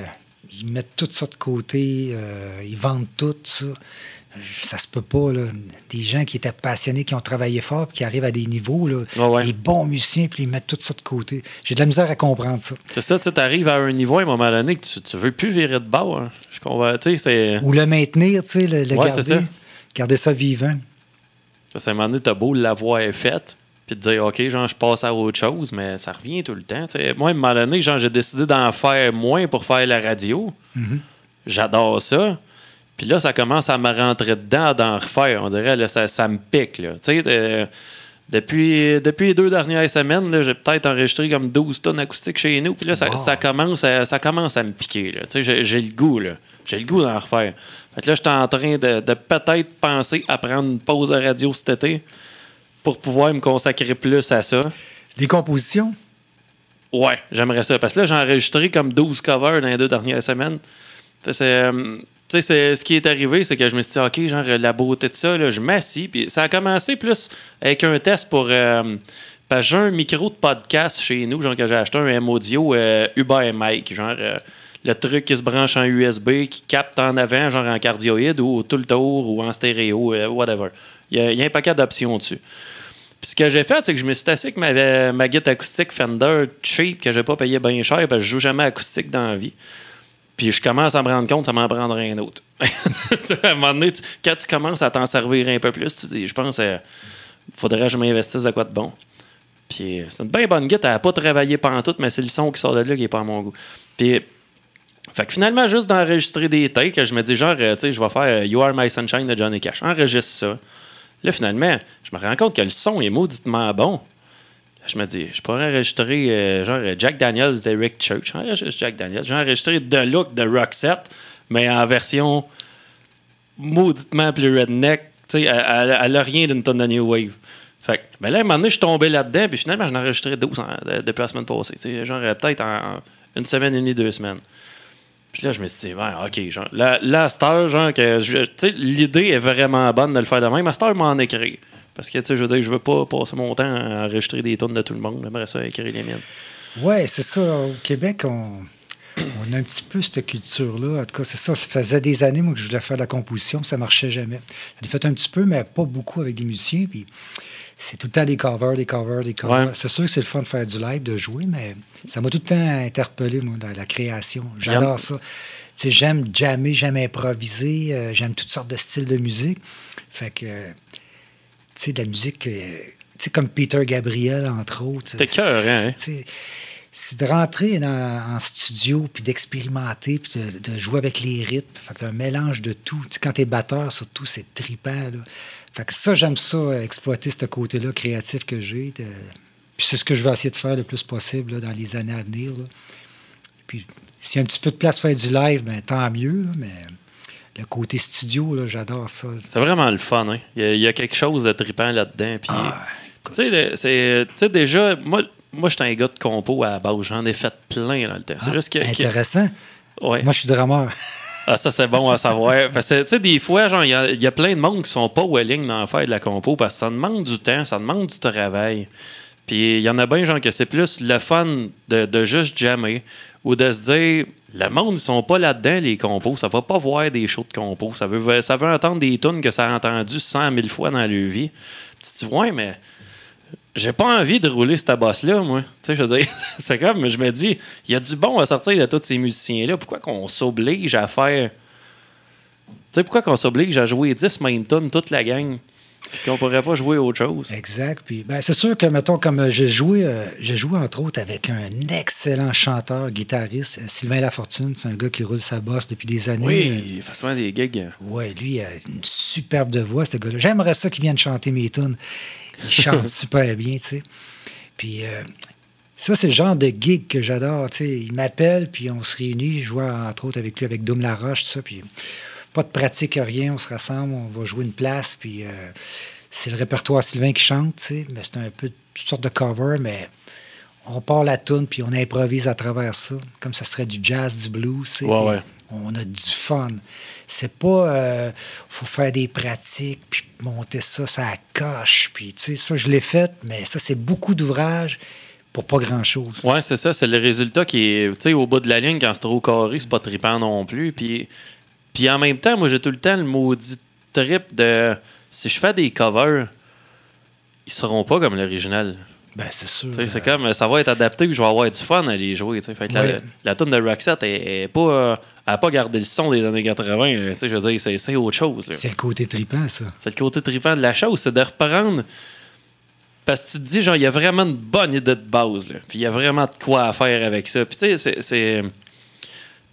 ils mettent tout ça de côté, euh, ils vendent tout ça. Ça se peut pas, là. Des gens qui étaient passionnés, qui ont travaillé fort, puis qui arrivent à des niveaux, là, ouais. des bons musiciens, puis ils mettent tout ça de côté. J'ai de la misère à comprendre ça. c'est ça, tu arrives à un niveau à un moment donné que tu, tu veux plus virer de bord. hein. Je comprends. C'est. Ou le maintenir, tu sais, le, le Ouais, c'est garder, ça. garder ça vivant. Parce qu'à un moment donné, t'as beau l'avoir faite, puis te dire, OK, genre, je passe à autre chose, mais ça revient tout le temps. tu sais. Moi, à un moment donné, genre, j'ai décidé d'en faire moins pour faire la radio. J'adore ça. Puis là, ça commence à me rentrer dedans, d'en refaire. On dirait, là, ça, ça me pique, là. De- depuis, depuis les deux dernières semaines, j'ai peut-être enregistré comme 12 tonnes acoustiques chez nous. Puis là, ça, Wow. ça commence à, ça commence à me piquer, j'ai, le goût, là. J'ai le goût d'en refaire. Fait que là, j'étais en train de, de peut-être penser à prendre une pause de radio cet été pour pouvoir me consacrer plus à ça. Les compositions, Ouais, j'aimerais ça. Parce que là, j'ai enregistré comme 12 covers dans les deux dernières semaines. C'est, euh, tu sais, ce qui est arrivé, c'est que je me suis dit, OK, genre, la beauté de ça, là, je m'assis. Puis ça a commencé plus avec un test pour. euh, parce que j'ai un micro de podcast chez nous, genre que j'ai acheté un M-Audio euh, Uber Mike. Genre, euh, le truc qui se branche en USB, qui capte en avant, genre en cardioïde ou tout le tour ou en stéréo, whatever. Il y, a, il y a un paquet d'options dessus. Puis ce que j'ai fait, c'est que je me suis assis avec ma, ma guitare acoustique Fender cheap que j'ai pas payé bien cher parce que je joue jamais acoustique dans la vie. Puis je commence à me rendre compte, ça m'en prendrait un autre. à un moment donné, quand tu commences à t'en servir un peu plus, tu dis, je pense, il faudrait que je m'investisse à quoi de bon. Puis euh, c'est une bien bonne guitare, elle n'a pas travaillé pantoute, mais c'est le son qui sort de là qui est pas à mon goût. Puis fait que finalement, juste d'enregistrer des takes, je me dis genre, euh, tu sais, je vais faire euh, You Are My Sunshine de Johnny Cash. Enregistre ça. Là, finalement, je me rends compte que le son est mauditement bon. Je me dis, je pourrais enregistrer euh, genre Jack Daniels d'Eric Church. J'enregistre Jack Daniels. J'ai enregistré The Look de Roxette, mais en version mauditement plus redneck. Tu sais, elle- a rien d'une tonne de New Wave. Fait que, ben là, à un moment donné, je suis tombé là-dedans, puis finalement, j'en ai enregistré 12 en- de- depuis la semaine passée. Genre, euh, peut-être en une semaine et demie, deux semaines. Puis là, je me suis dit, ouais, OK, genre, là, l'idée est vraiment bonne de le faire de même. À cette heure, m'en écrire. Parce que, je veux dire, je veux pas passer mon temps à enregistrer des tonnes de tout le monde. J'aimerais ça écrire les miennes. Oui, c'est ça. Au Québec, on, on a un petit peu cette culture-là. En tout cas, c'est ça. Ça faisait des années, moi, que je voulais faire de la composition, puis ça marchait jamais. J'en ai fait un petit peu, mais pas beaucoup avec des musiciens. Puis c'est tout le temps des covers, des covers, des covers. Ouais. C'est sûr que c'est le fun de faire du live, de jouer, mais ça m'a tout le temps interpellé, moi, dans la création. J'adore ça. Tu sais, j'aime jammer, j'aime improviser, euh, j'aime toutes sortes de styles de musique. Fait que, euh, tu sais, de la musique, euh, tu sais, comme Peter Gabriel, entre autres. T'es cœur, hein? Sais, C'est de rentrer dans- en studio, puis d'expérimenter, puis de, de jouer avec les rythmes. Fait que un mélange de tout. Tu sais, quand t'es batteur, surtout, c'est trippant, là. Fait que ça, j'aime ça, euh, exploiter ce côté-là créatif que j'ai. de- Puis c'est ce que je vais essayer de faire le plus possible là, dans les années à venir. là. Puis s'il y a un petit peu de place pour faire du live, ben, tant mieux. là, mais le côté studio, là, j'adore ça. C'est vraiment le fun, hein? Il y, a, il y a quelque chose de trippant là-dedans. Puis, Ah. tu sais, le- c'est- tu sais, déjà, moi, moi j'étais un gars de compo à la base. J'en ai fait plein dans le temps. C'est Ah, juste que. que- Intéressant. ouais. Moi, je suis drummer. Ah, ça, c'est bon à savoir. Tu sais, des fois, genre, il y a, plein de monde qui sont pas willing d'en faire de la compo parce que ça demande du temps, ça demande du travail. Puis il y en a bien, genre, que c'est plus le fun de, juste jammer ou de se dire, le monde, ils sont pas là-dedans, les compos. Ça va pas voir des shows de compos. Ça veut, ça veut entendre des tunes que ça a entendu 100 000 fois dans leur vie. Tu dis, ouais, mais j'ai pas envie de rouler cette bosse-là, moi. Tu sais, je veux dire, c'est comme, je me dis, il y a du bon à sortir de tous ces musiciens-là. Pourquoi qu'on s'oblige à faire. Tu sais, pourquoi qu'on s'oblige à jouer 10 main tunes, toute la gang, puis qu'on pourrait pas jouer autre chose? Exact. Puis, ben, c'est sûr que, mettons, comme euh, j'ai joué, euh, j'ai joué entre autres avec un excellent chanteur, guitariste, euh, Sylvain Lafortune. C'est un gars qui roule sa bosse depuis des années. Oui, il fait souvent des gigs. Ouais, lui, il a une superbe de voix, ce gars-là. J'aimerais ça qu'il vienne chanter mes tunes. Il chante super bien, tu sais. Puis, euh, ça, c'est le genre de gig que j'adore. tu sais. Il m'appelle, puis on se réunit. Je joue entre autres avec lui, avec Doom Laroche, tout ça. Puis, pas de pratique, rien. On se rassemble, on va jouer une place. Puis, euh, c'est le répertoire Sylvain qui chante, tu sais. Mais c'est un peu toutes sortes de covers, mais on part la tune puis on improvise à travers ça, comme ça serait du jazz, du blues. tu sais. Ouais, ouais. On a du fun. C'est pas. euh, faut faire des pratiques, puis monter ça, ça coche. Puis, tu sais, ça, je l'ai fait, mais ça, c'est beaucoup d'ouvrages pour pas grand-chose. Ouais, c'est ça. C'est le résultat qui est. Tu sais, au bout de la ligne, quand c'est trop carré, c'est pas trippant non plus. Puis, puis en même temps, moi, j'ai tout le temps le maudit trip de. Si je fais des covers, ils seront pas comme l'original. Ben, c'est sûr. C'est euh, comme, ça va être adapté, puis je vais avoir du fun à les jouer. Fait que la, Ouais. la tune de Roxette, elle est pas, euh, elle a pas gardé le son des années 80. là. Tu sais, Je veux dire, c'est autre chose. c'est le côté tripant, ça. C'est le côté trippant de la chose, c'est de reprendre. Parce que tu te dis, genre, il y a vraiment une bonne idée de base, là. Puis il y a vraiment de quoi à faire avec ça. Puis tu sais, c'est.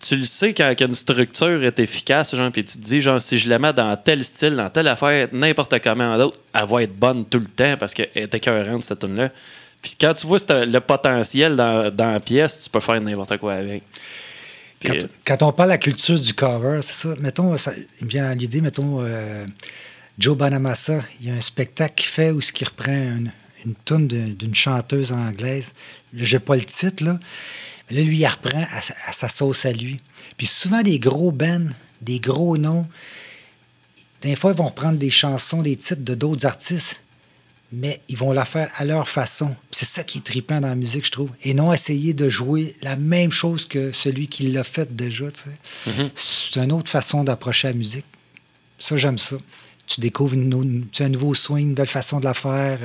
Tu le sais quand une structure est efficace, genre, puis tu te dis, genre, si je la mets dans tel style, dans telle affaire, n'importe comment d'autre, elle va être bonne tout le temps parce qu'elle est écœurante, cette tune-là. Puis quand tu vois le potentiel dans, dans la pièce, tu peux faire n'importe quoi avec. Quand, euh, quand on parle de la culture du cover, c'est ça. Mettons, ça, il me vient à l'idée, mettons, euh, Joe Bonamassa, il y a un spectacle qu'il fait où ce qui reprend une, une d'une chanteuse anglaise. J'ai pas le titre, là. Là, lui, il reprend à sa, à sa sauce à lui. Puis souvent, des gros bands, des gros noms, des fois, ils vont reprendre des chansons, des titres de d'autres artistes, mais ils vont la faire à leur façon. C'est ça qui est trippant dans la musique, je trouve. Et non essayer de jouer la même chose que celui qui l'a fait déjà. tu sais. Mhm. C'est une autre façon d'approcher la musique. Ça, j'aime ça. Tu découvres une, tu un nouveau swing, une nouvelle façon de la faire.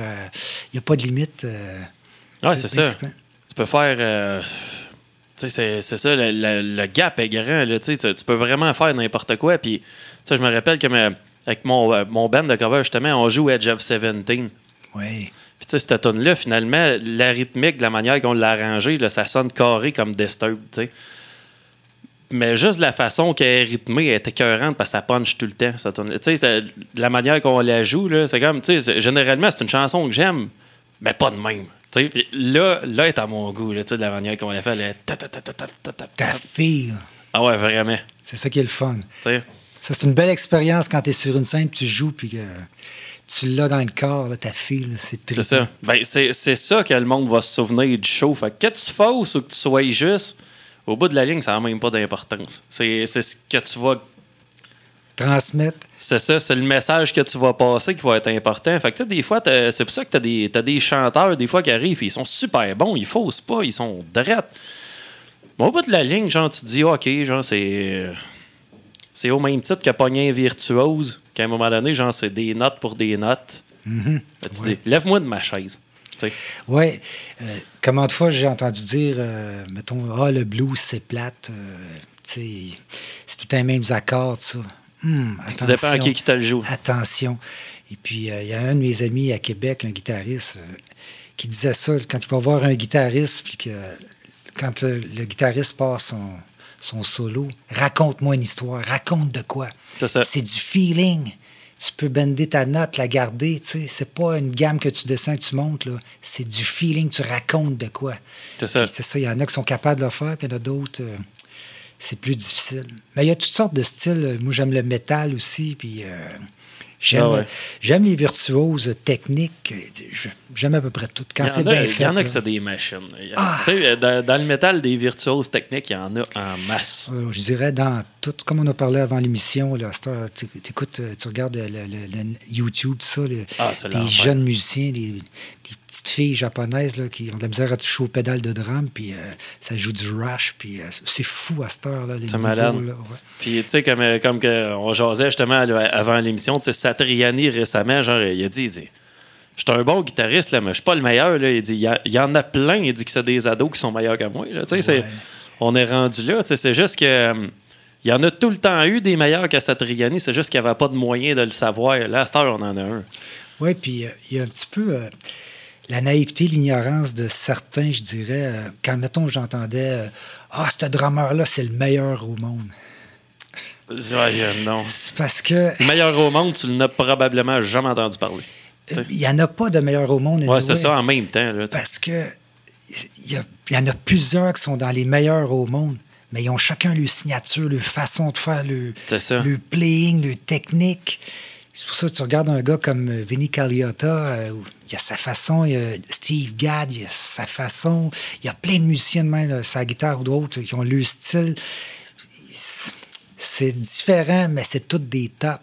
Il n'y a pas de limite. euh, Ouais, c'est ça. trippant. tu peux faire. euh, c'est- c'est ça, le, le- le gap est grand. Là, tu peux vraiment faire n'importe quoi. Puis, je me rappelle que ma- avec mon, euh, mon band de cover, justement, on joue Edge of 17. Oui. Puis, tu sais, cette tune-là, finalement, la rythmique, de la manière qu'on l'a arrangée, là, ça sonne carré comme Disturbed, tu sais. Mais juste la façon qu'elle est rythmée, elle est écœurante parce que ça punch tout le temps, cette tune-là. Tu sais, c'est- la manière qu'on la joue, là, c'est comme, tu sais, généralement, c'est une chanson que j'aime, mais pas de même. Puis là, là, est à mon goût, là, de la manière qu'on l'a fait. Elle est ta- ta- ta- ta- ta- ta- ta- Ta fille, Ah ouais, vraiment. c'est ça qui est le fun. Tu sais. Ça, c'est une belle expérience quand tu es sur une scène, tu joues, puis que tu l'as dans le corps, là, ta fille. C'est C'est ça. Ben, c'est c'est ça que le monde va se souvenir du show. Fait que, que tu fausses ou que tu sois juste, au bout de la ligne, ça n'a même pas d'importance. C'est c'est ce que tu vas. Transmettre. C'est ça, c'est le message que tu vas passer qui va être important. Fait que, tu sais, des fois, c'est pour ça que tu as des, t'as des chanteurs, des fois, qui arrivent, ils sont super bons, ils faussent pas, ils sont drettes. Mais au bout de la ligne, genre, tu te dis, OK, genre, c'est. C'est au même titre que pogner un virtuose, qu'à un moment donné, genre, c'est des notes pour des notes. Mhm. Que tu Ouais. dis, lève-moi de ma chaise. Oui. Euh, comment de fois j'ai entendu dire, euh, mettons, ah, le blues, c'est plate. euh, tu sais, c'est tout un même accord, ça. Hum, Ça dépend à qui qui te le joue. Attention. Et puis, euh, il y a un de mes amis à Québec, un guitariste, euh, qui disait ça quand il va voir un guitariste, puis que quand le guitariste part son, son solo, raconte-moi une histoire, raconte de quoi. C'est du feeling. Tu peux bender ta note, la garder, tu sais. C'est pas une gamme que tu descends, que tu montes. C'est du feeling, tu racontes de quoi. C'est ça. C'est ça, il y en a qui sont capables de le faire, puis il y en a d'autres, euh, c'est plus difficile. Mais il y a toutes sortes de styles. Moi, j'aime le métal aussi, puis euh, j'aime, Ah ouais. j'aime les virtuoses techniques. J'aime à peu près tout. Quand Il y c'est en a, bien il fait. y en a que c'est des machines. Il Ah! Sais, dans, dans le métal, des virtuoses techniques, il y en a en masse. Euh, je dirais dans tout, comme on a parlé avant l'émission, là, tu écoutes, tu regardes le, le- le YouTube, ça, le- Ah, des jeunes musiciens, des petites filles japonaises là, qui ont de la misère à toucher aux pédales de drum, puis euh, ça joue du rush, puis euh, c'est fou à cette heure. Là, les C'est malade. là, ouais. Puis, tu sais, comme, euh, comme que on jasait justement avant l'émission, tu sais, Satriani récemment, genre, il a dit, il dit, je suis un bon guitariste, là, mais je suis pas le meilleur. Là. Il dit, il y, en a plein. Il dit que c'est des ados qui sont meilleurs que moi. Là. Tu sais, c'est- Ouais. On est rendu là. Tu sais, C'est juste que. il y en a tout le temps eu des meilleurs qu'à Satriani, c'est juste qu'il n'y avait pas de moyen de le savoir. Là, à cette heure, on en a un. Oui, puis euh, il y a un petit peu euh, la naïveté, l'ignorance de certains, je dirais. euh, quand, mettons, j'entendais euh, Ah, ce drummer-là, c'est le meilleur au monde. Euh, non. C'est parce que Le meilleur au monde, tu n'as probablement jamais entendu parler. il n'y en a pas de meilleur au monde. Ouais, c'est ça en même temps. Là. Parce que il y, en a plusieurs qui sont dans les meilleurs au monde, mais ils ont chacun leur signature, leur façon de faire, leur, C'est ça. leur playing, leur technique. C'est pour ça que tu regardes un gars comme euh, Vinny Caliota, euh, il a sa façon, il y a Steve Gadd, il a sa façon. Il y a plein de musiciens de même, là, sa guitare ou d'autres, qui ont leur style. C'est différent, mais c'est toutes des tops.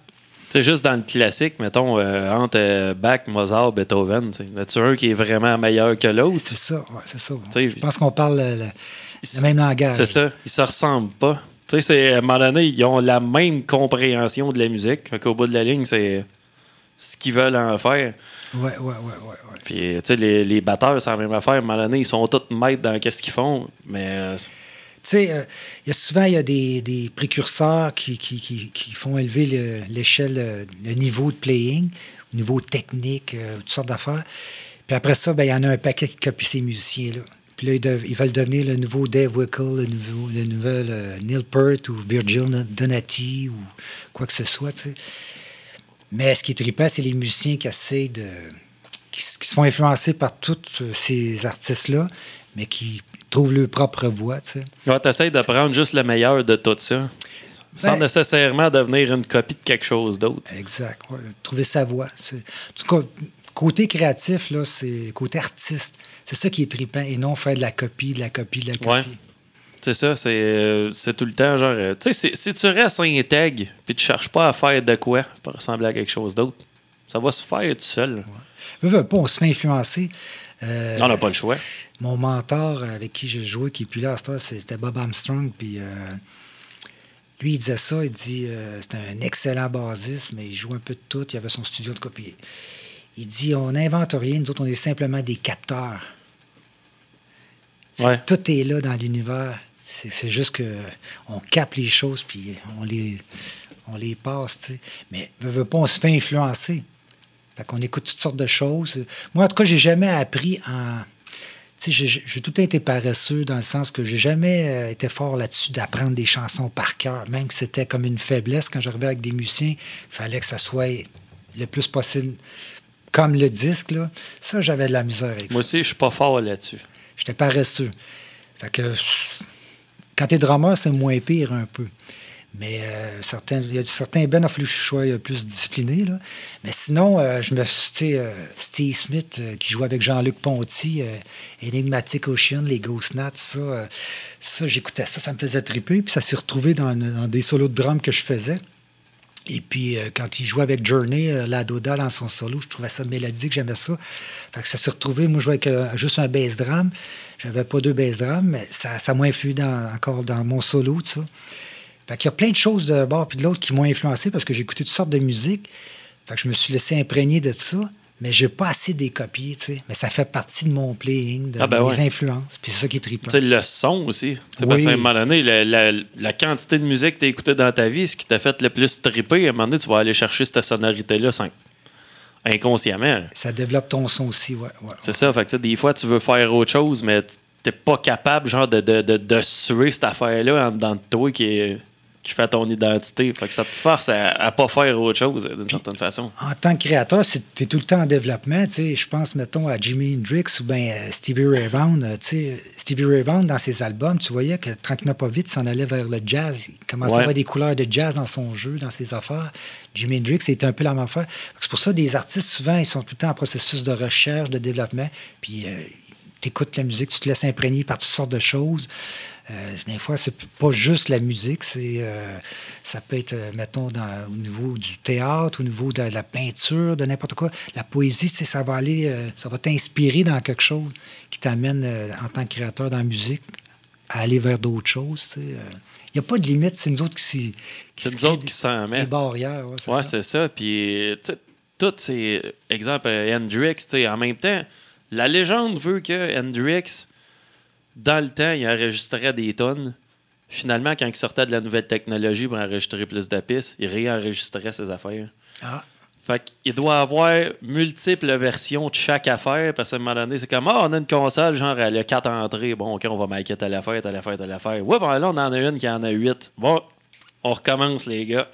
C'est juste dans le classique, mettons, euh, entre euh, Bach, Mozart, Beethoven. tu sais. Y en a-tu un qui est vraiment meilleur que l'autre? C'est ça, ouais, c'est ça. Je pense qu'on parle le, le- le même langage. C'est ça. Ils se ressemblent pas. Tu sais, c'est- à un moment donné, ils ont la même compréhension de la musique. Fait qu'au bout de la ligne, c'est ce qu'ils veulent en faire. Ouais, ouais, ouais, ouais, ouais. Puis, tu sais, les, les batteurs, c'est la même affaire. À un moment donné, ils sont tous maîtres dans ce qu'ils font. Mais euh, Tu sais, euh, il y a souvent il y a des, des précurseurs qui, qui, qui- qui font élever le- l'échelle, euh, le niveau de playing, le niveau technique, euh, toutes sortes d'affaires. Puis après ça, ben, il y en a un paquet qui copie ces musiciens-là. Puis là, ils, dev- ils veulent devenir le nouveau Dave Wickle, le nouveau, le nouvel euh, Neil Peart ou Virgil Donati ou quoi que ce soit, tu sais. Mais ce qui est trippant, c'est les musiciens qui essaient de. qui, qui sont influencés par tous euh, ces artistes-là, mais qui trouvent leur propre voix, tu sais. ouais, t'essayes de prendre juste le meilleur de tout ça. Sans Ben- nécessairement devenir une copie de quelque chose d'autre. Exact. ouais. Trouver sa voix. En tout cas, côté créatif, là, c'est côté artiste. C'est ça qui est trippant et non faire de la copie, de la copie, de la copie. Ouais. C'est ça, c'est euh, c'est tout le temps genre. euh, tu sais, si- tu restes intègre puis tu cherches pas à faire de quoi pour ressembler à quelque chose d'autre, ça va se faire tout seul. Veux, veux pas, on se fait influencer. Euh, On n'a pas le choix. Mon mentor avec qui j'ai joué, qui est plus là à cette heure, c'était Bob Armstrong. Puis euh, lui, il disait ça. Il dit euh, c'était un excellent bassiste, mais il joue un peu de tout. Il avait son studio de copie. Il dit on n'invente rien, nous autres, on est simplement des capteurs. Ouais. Tout est là dans l'univers. C'est juste que on capte les choses puis on les, on les passe. tu sais. Mais veux, veux pas, on se fait influencer. Fait qu'on écoute toutes sortes de choses. Moi, en tout cas, j'ai jamais appris en. J'ai- tout été paresseux dans le sens que j'ai jamais euh, été fort là-dessus d'apprendre des chansons par cœur. Même que c'était comme une faiblesse quand j'arrivais avec des musiciens, il fallait que ça soit le plus possible comme le disque. Là. Ça, j'avais de la misère avec Moi ça. aussi, je suis pas fort là-dessus. J'étais paresseux. Fait que quand t'es drummer, c'est moins pire un peu. Mais euh, certains, il y a certains ben, il a fallu que je sois euh, plus discipliné. Là. Mais sinon, euh, je me suis, euh, Steve Smith, euh, qui jouait avec Jean-Luc Ponty, Enigmatic Ocean, les Ghost Nuts, ça, ça j'écoutais ça, ça me faisait triper. Puis ça s'est retrouvé dans, dans des solos de drum que je faisais. Et puis, euh, quand il jouait avec Journey, euh, la Doda dans son solo, je trouvais ça mélodique, j'aimais ça. Que ça s'est retrouvé. Moi, je jouais avec euh, juste un bass drum. J'avais pas deux bass drums, mais ça, ça m'a influé dans, encore dans mon solo, tout ça. Fait qu'il y a plein de choses de bord puis de l'autre qui m'ont influencé parce que j'ai écouté toutes sortes de musique. Que je me suis laissé imprégner de ça. Mais j'ai pas assez des copies, tu sais. Mais ça fait partie de mon playing, de Ah, ben mes ouais. influences. Puis c'est ça qui est trippant. Tu sais, le son aussi. Tu sais, Oui. Parce qu'à un moment donné, la, la- la quantité de musique que tu as écoutée dans ta vie, ce qui t'a fait le plus tripper, à un moment donné, tu vas aller chercher cette sonorité-là sans- inconsciemment. Ça développe ton son aussi, ouais. ouais. C'est ça. Fait que, tu sais, des fois, tu veux faire autre chose, mais t'es pas capable genre de, de, de, de suer cette affaire-là en dedans de toi qui, est- qui fait ton identité. Fait que ça te force à, à pas faire autre chose d'une certaine façon. En tant que créateur, tu es tout le temps en développement. tu sais. Je pense, mettons, à Jimi Hendrix ou bien euh, Stevie Ray Vaughan. euh. Stevie Ray Vaughan, dans ses albums, tu voyais que tranquillement pas vite, il s'en allait vers le jazz. Il commençait à avoir des couleurs de jazz dans son jeu, dans ses affaires. Jimi Hendrix, c'était un peu la même affaire. C'est pour ça des artistes, souvent, ils sont tout le temps en processus de recherche, de développement. Puis, tu écoutes la musique, tu te laisses imprégner par toutes sortes de choses. Euh, des fois, c'est pas juste la musique, c'est euh, ça peut être, euh, mettons, dans- au niveau du théâtre, au niveau de la peinture, de n'importe quoi. La poésie, ça va aller, euh, ça va t'inspirer dans quelque chose qui t'amène en tant que créateur dans la musique à aller vers d'autres choses. Il n'y a pas de limite, c'est nous autres qui, s'y- qui nous autres des- qui s'en des barrières. Ouais, c'est Ouais, ça. ça. Puis, tu sais, tous ces exemples, Hendrix, tu sais, en même temps, la légende veut que Hendrix, dans le temps, il enregistrait des tonnes. Finalement, quand il sortait de la nouvelle technologie pour enregistrer plus de pistes, il réenregistrait ses affaires. Ah, Fait qu'il doit avoir multiples versions de chaque affaire, parce qu'à un moment donné, c'est comme, ah, on a une console, genre, elle a quatre entrées. Bon, OK, on va marquer telle affaire, telle affaire, telle affaire. Ouais, ben là, on en a une qui en a huit. Bon, on recommence, les gars.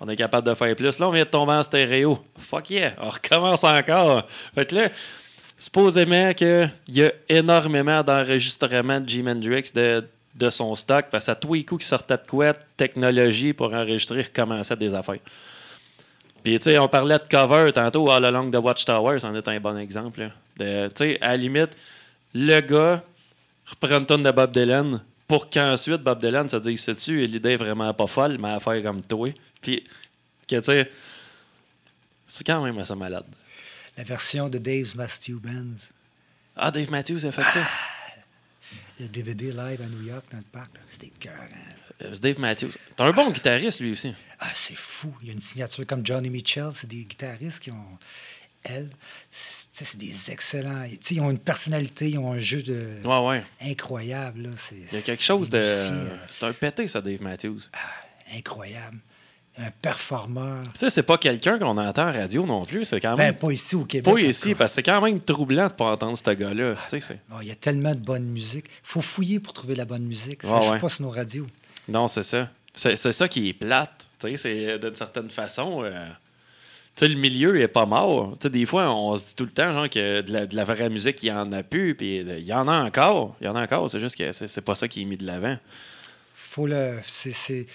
On est capable de faire plus. Là, on vient de tomber en stéréo. Fuck yeah, on recommence encore. Fait que là, supposément qu'il y a énormément d'enregistrements de Jimi Hendrix de, de son stock, parce qu'à tous les coups qui sortait de quoi, technologie pour enregistrer, recommençait des affaires. Puis, tu sais, on parlait de cover tantôt, All Along the Watchtower, c'en est un bon exemple. tu sais, à la limite, le gars reprend une de Bob Dylan pour qu'ensuite Bob Dylan se dise, sais-tu, l'idée est vraiment pas folle, mais à faire comme toi. Puis, que, tu sais, c'est quand même assez malade. La version de Dave's Matthew Band, Ah, Dave Matthews a fait ça. le DVD live à New York dans le parc, là, c'était cœur. Euh, C'est Dave Matthews. T'es un bon guitariste, lui aussi. Ah, c'est fou. Il y a une signature comme Johnny Mitchell. C'est des guitaristes qui ont. Elle, c'est des excellents. Ils ont une personnalité, ils ont un jeu de Ouais, ouais. incroyable. Là. C'est, Il y a quelque chose de. C'est un pété, ça, Dave Matthews. incroyable. Un performeur. Tu sais, c'est pas quelqu'un qu'on entend en radio non plus. C'est quand Ben, même. pas ici au Québec. pas ici, parce que c'est quand même troublant de pas entendre ce gars-là. Bon, il y a tellement de bonne musique. Il faut fouiller pour trouver la bonne musique. Ça ne joue pas sur nos radios. Non, c'est ça. C'est c'est ça qui est plate. Tu sais, c'est euh, d'une certaine façon. euh, tu sais, le milieu est pas mort. Tu sais, des fois, on se dit tout le temps, genre, que de la, de la vraie musique, il y en a plus, puis euh, il y en a encore. Il y en a encore, c'est juste que c'est c'est pas ça qui est mis de l'avant. Faut le. C'est, c'est-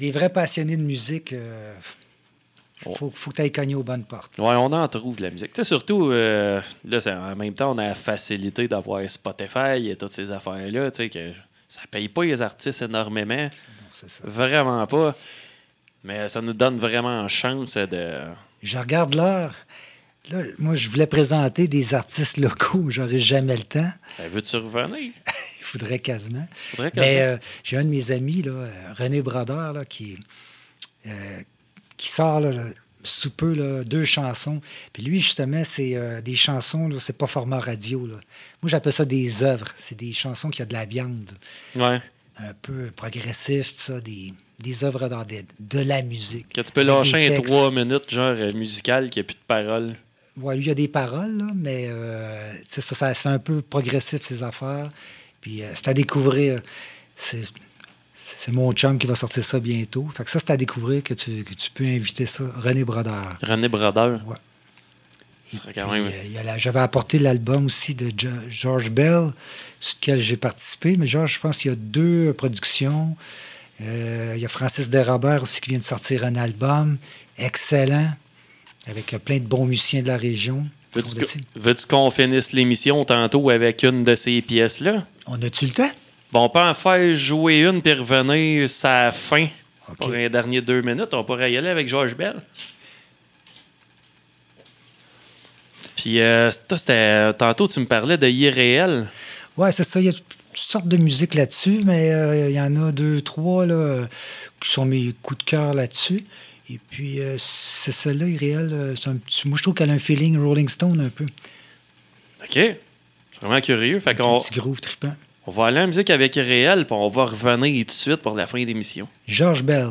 Les vrais passionnés de musique, euh, faut, faut que tu ailles cogner aux bonnes portes. Ouais, on en trouve de la musique. Tu sais, surtout, euh, là, en même temps, on a la facilité d'avoir Spotify et toutes ces affaires-là, tu sais, que ça paye pas les artistes énormément. Non, ça. Vraiment pas. Mais ça nous donne vraiment chance de. Je regarde l'heure. Là, moi, je voulais présenter des artistes locaux. J'aurais jamais le temps. Ben, Veux-tu revenir? Faudrait quasiment. Faudrait Mais euh, j'ai un de mes amis, là, euh, René Brodeur, là, qui, euh, qui sort là, sous peu là, deux chansons. Puis lui, justement, c'est euh, des chansons, c'est pas format radio. Là. Moi, j'appelle ça des œuvres. C'est des chansons qui ont de la viande, Ouais. un peu progressif, tout ça, des, des œuvres d'art, de, de la musique. Que tu peux lâcher un trois minutes, genre musical, qui a plus de paroles. Ouais, lui, il y a des paroles, là, mais euh, c'est ça, ça- c'est un peu progressif, ces affaires. Puis euh, c'est à découvrir. C'est, mon chum qui va sortir ça bientôt. Fait que ça, c'est à découvrir que tu, que tu peux inviter ça. René Brodeur. René Brodeur. Ouais. Ce serait quand Puis, même. euh, j'avais apporté l'album aussi de Jo- George Bell, sur lequel j'ai participé. Mais George, je pense qu'il y a deux productions. Euh, il y a Francis Desrobert aussi qui vient de sortir un album excellent, avec euh, plein de bons musiciens de la région. veux-tu qu'on finisse l'émission tantôt avec une de ces pièces-là? On a-tu le temps? Bon, on peut en faire jouer une puis revenir sa fin pour un dernier deux minutes. On pourrait y aller avec George Bell. Puis, euh, toi, c'était- tantôt, tu me parlais de Irréel. Ouais, c'est ça. Il y a toutes sortes de musique là-dessus, mais euh, il y en a deux, trois là, qui sont mes coups de cœur là-dessus. Et puis, euh, c'est celle-là, Irréel. euh, c'est un petit- moi, je trouve qu'elle a un feeling Rolling Stone un peu. OK. Vraiment curieux. Fait qu'on petit groove trippant. on va aller en musique avec Réel, puis on va revenir tout de suite pour la fin de l'émission. George Bell.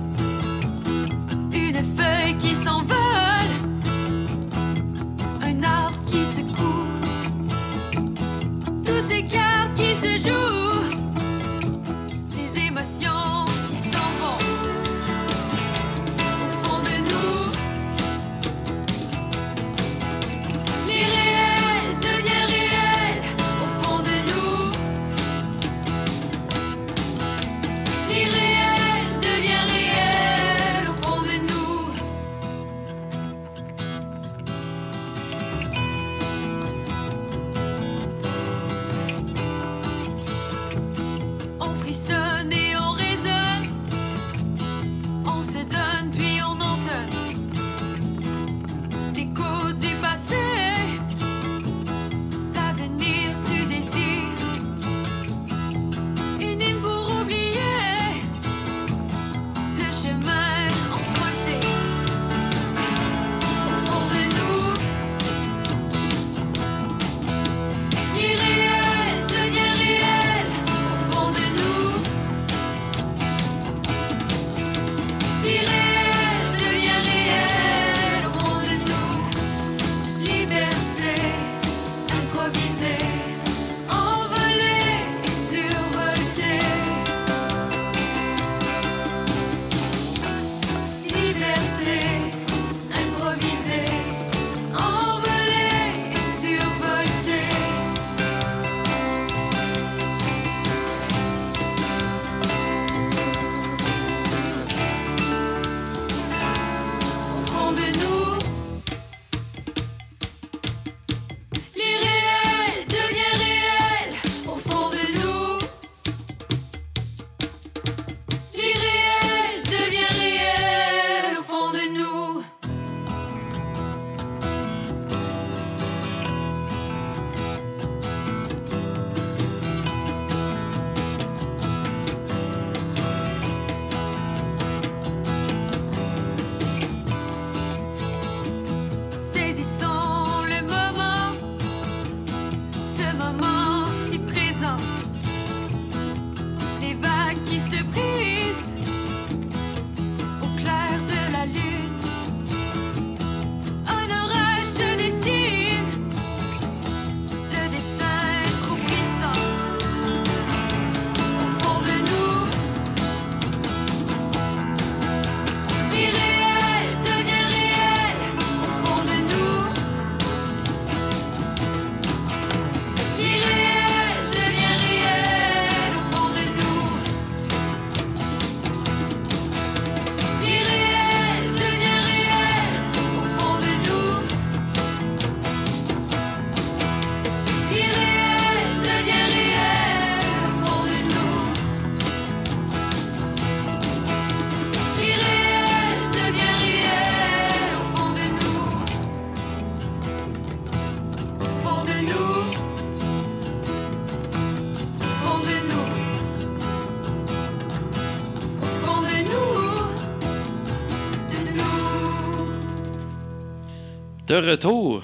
retour.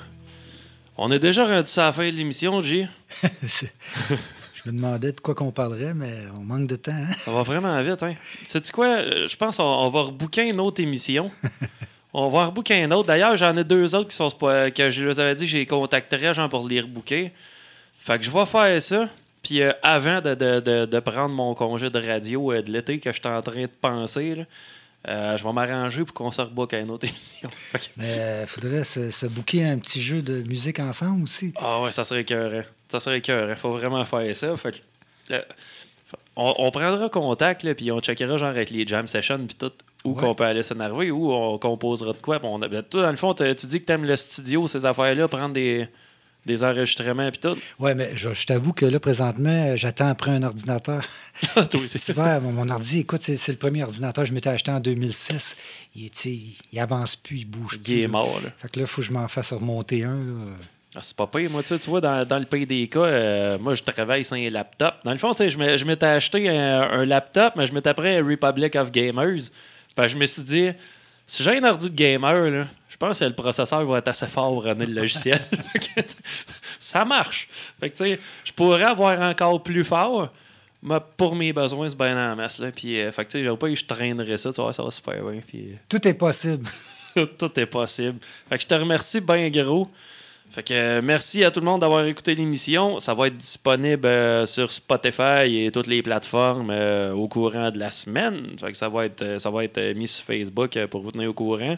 On est déjà rendu à la fin de l'émission, J. Je me demandais de quoi qu'on parlerait, mais on manque de temps. hein? Ça va vraiment vite, hein? Sais-tu quoi? Euh, Je pense qu'on on va rebooker une autre émission. on va rebooker une autre. D'ailleurs, j'en ai deux autres qui sont que je les avais dit que les contacterais genre, pour les rebooker. Fait que je vais faire ça. Puis euh, avant de, de- de- de prendre mon congé de radio euh, de l'été que je suis en train de penser, là, je vais m'arranger pour qu'on se rebook à une autre émission. Mais il faudrait se, se booker un petit jeu de musique ensemble aussi. Ah ouais, ça serait écœurant. Ça serait écœurant. Faut vraiment faire ça. Fait que, là, on, on prendra contact, là, puis on checkera genre avec les jam sessions puis tout où Ouais. qu'on peut aller s'énerver, où on composera de quoi. on ben, toi, dans le fond, tu dis que t'aimes le studio, ces affaires-là, prendre des, des enregistrements puis tout. Oui, mais je, je t'avoue que là, présentement, j'attends après un ordinateur. Toi aussi. Hiver, mon, mon ordi, écoute, c'est le premier ordinateur que je m'étais acheté en 2006. Il, il avance plus, il bouge plus. Il est mort, là. Fait que là, il faut que je m'en fasse remonter un. là. Ah, c'est pas pire. Moi, tu vois, dans, dans le pays des cas, euh, moi, je travaille sans un laptop. Dans le fond, tu sais, je m'étais acheté un, un laptop, mais je m'étais pris un Republic of Gamers. Puis je me suis dit, si j'ai un ordi de gamer, là, je pense que le processeur va être assez fort pour runner le logiciel. Ça marche. Fait que, tu sais, je pourrais avoir encore plus fort, mais pour mes besoins, c'est bien en masse. Là. Puis, euh, fait que, tu sais, j'aurais pas eu, je traînerais ça, tu vois, ça va super bien. Puis, euh, Tout est possible. tout est possible. Fait que je te remercie bien gros. Fait que euh, merci à tout le monde d'avoir écouté l'émission. Ça va être disponible euh, sur Spotify et toutes les plateformes euh, au courant de la semaine. Fait que ça va être, ça va être mis sur Facebook pour vous tenir au courant.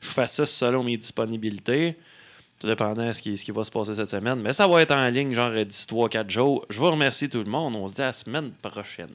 Je fais ça selon mes disponibilités. Tout dépendant de ce qui, va se passer cette semaine. Mais ça va être en ligne, genre d'ici 3-4 jours. Je vous remercie tout le monde. On se dit à la semaine prochaine.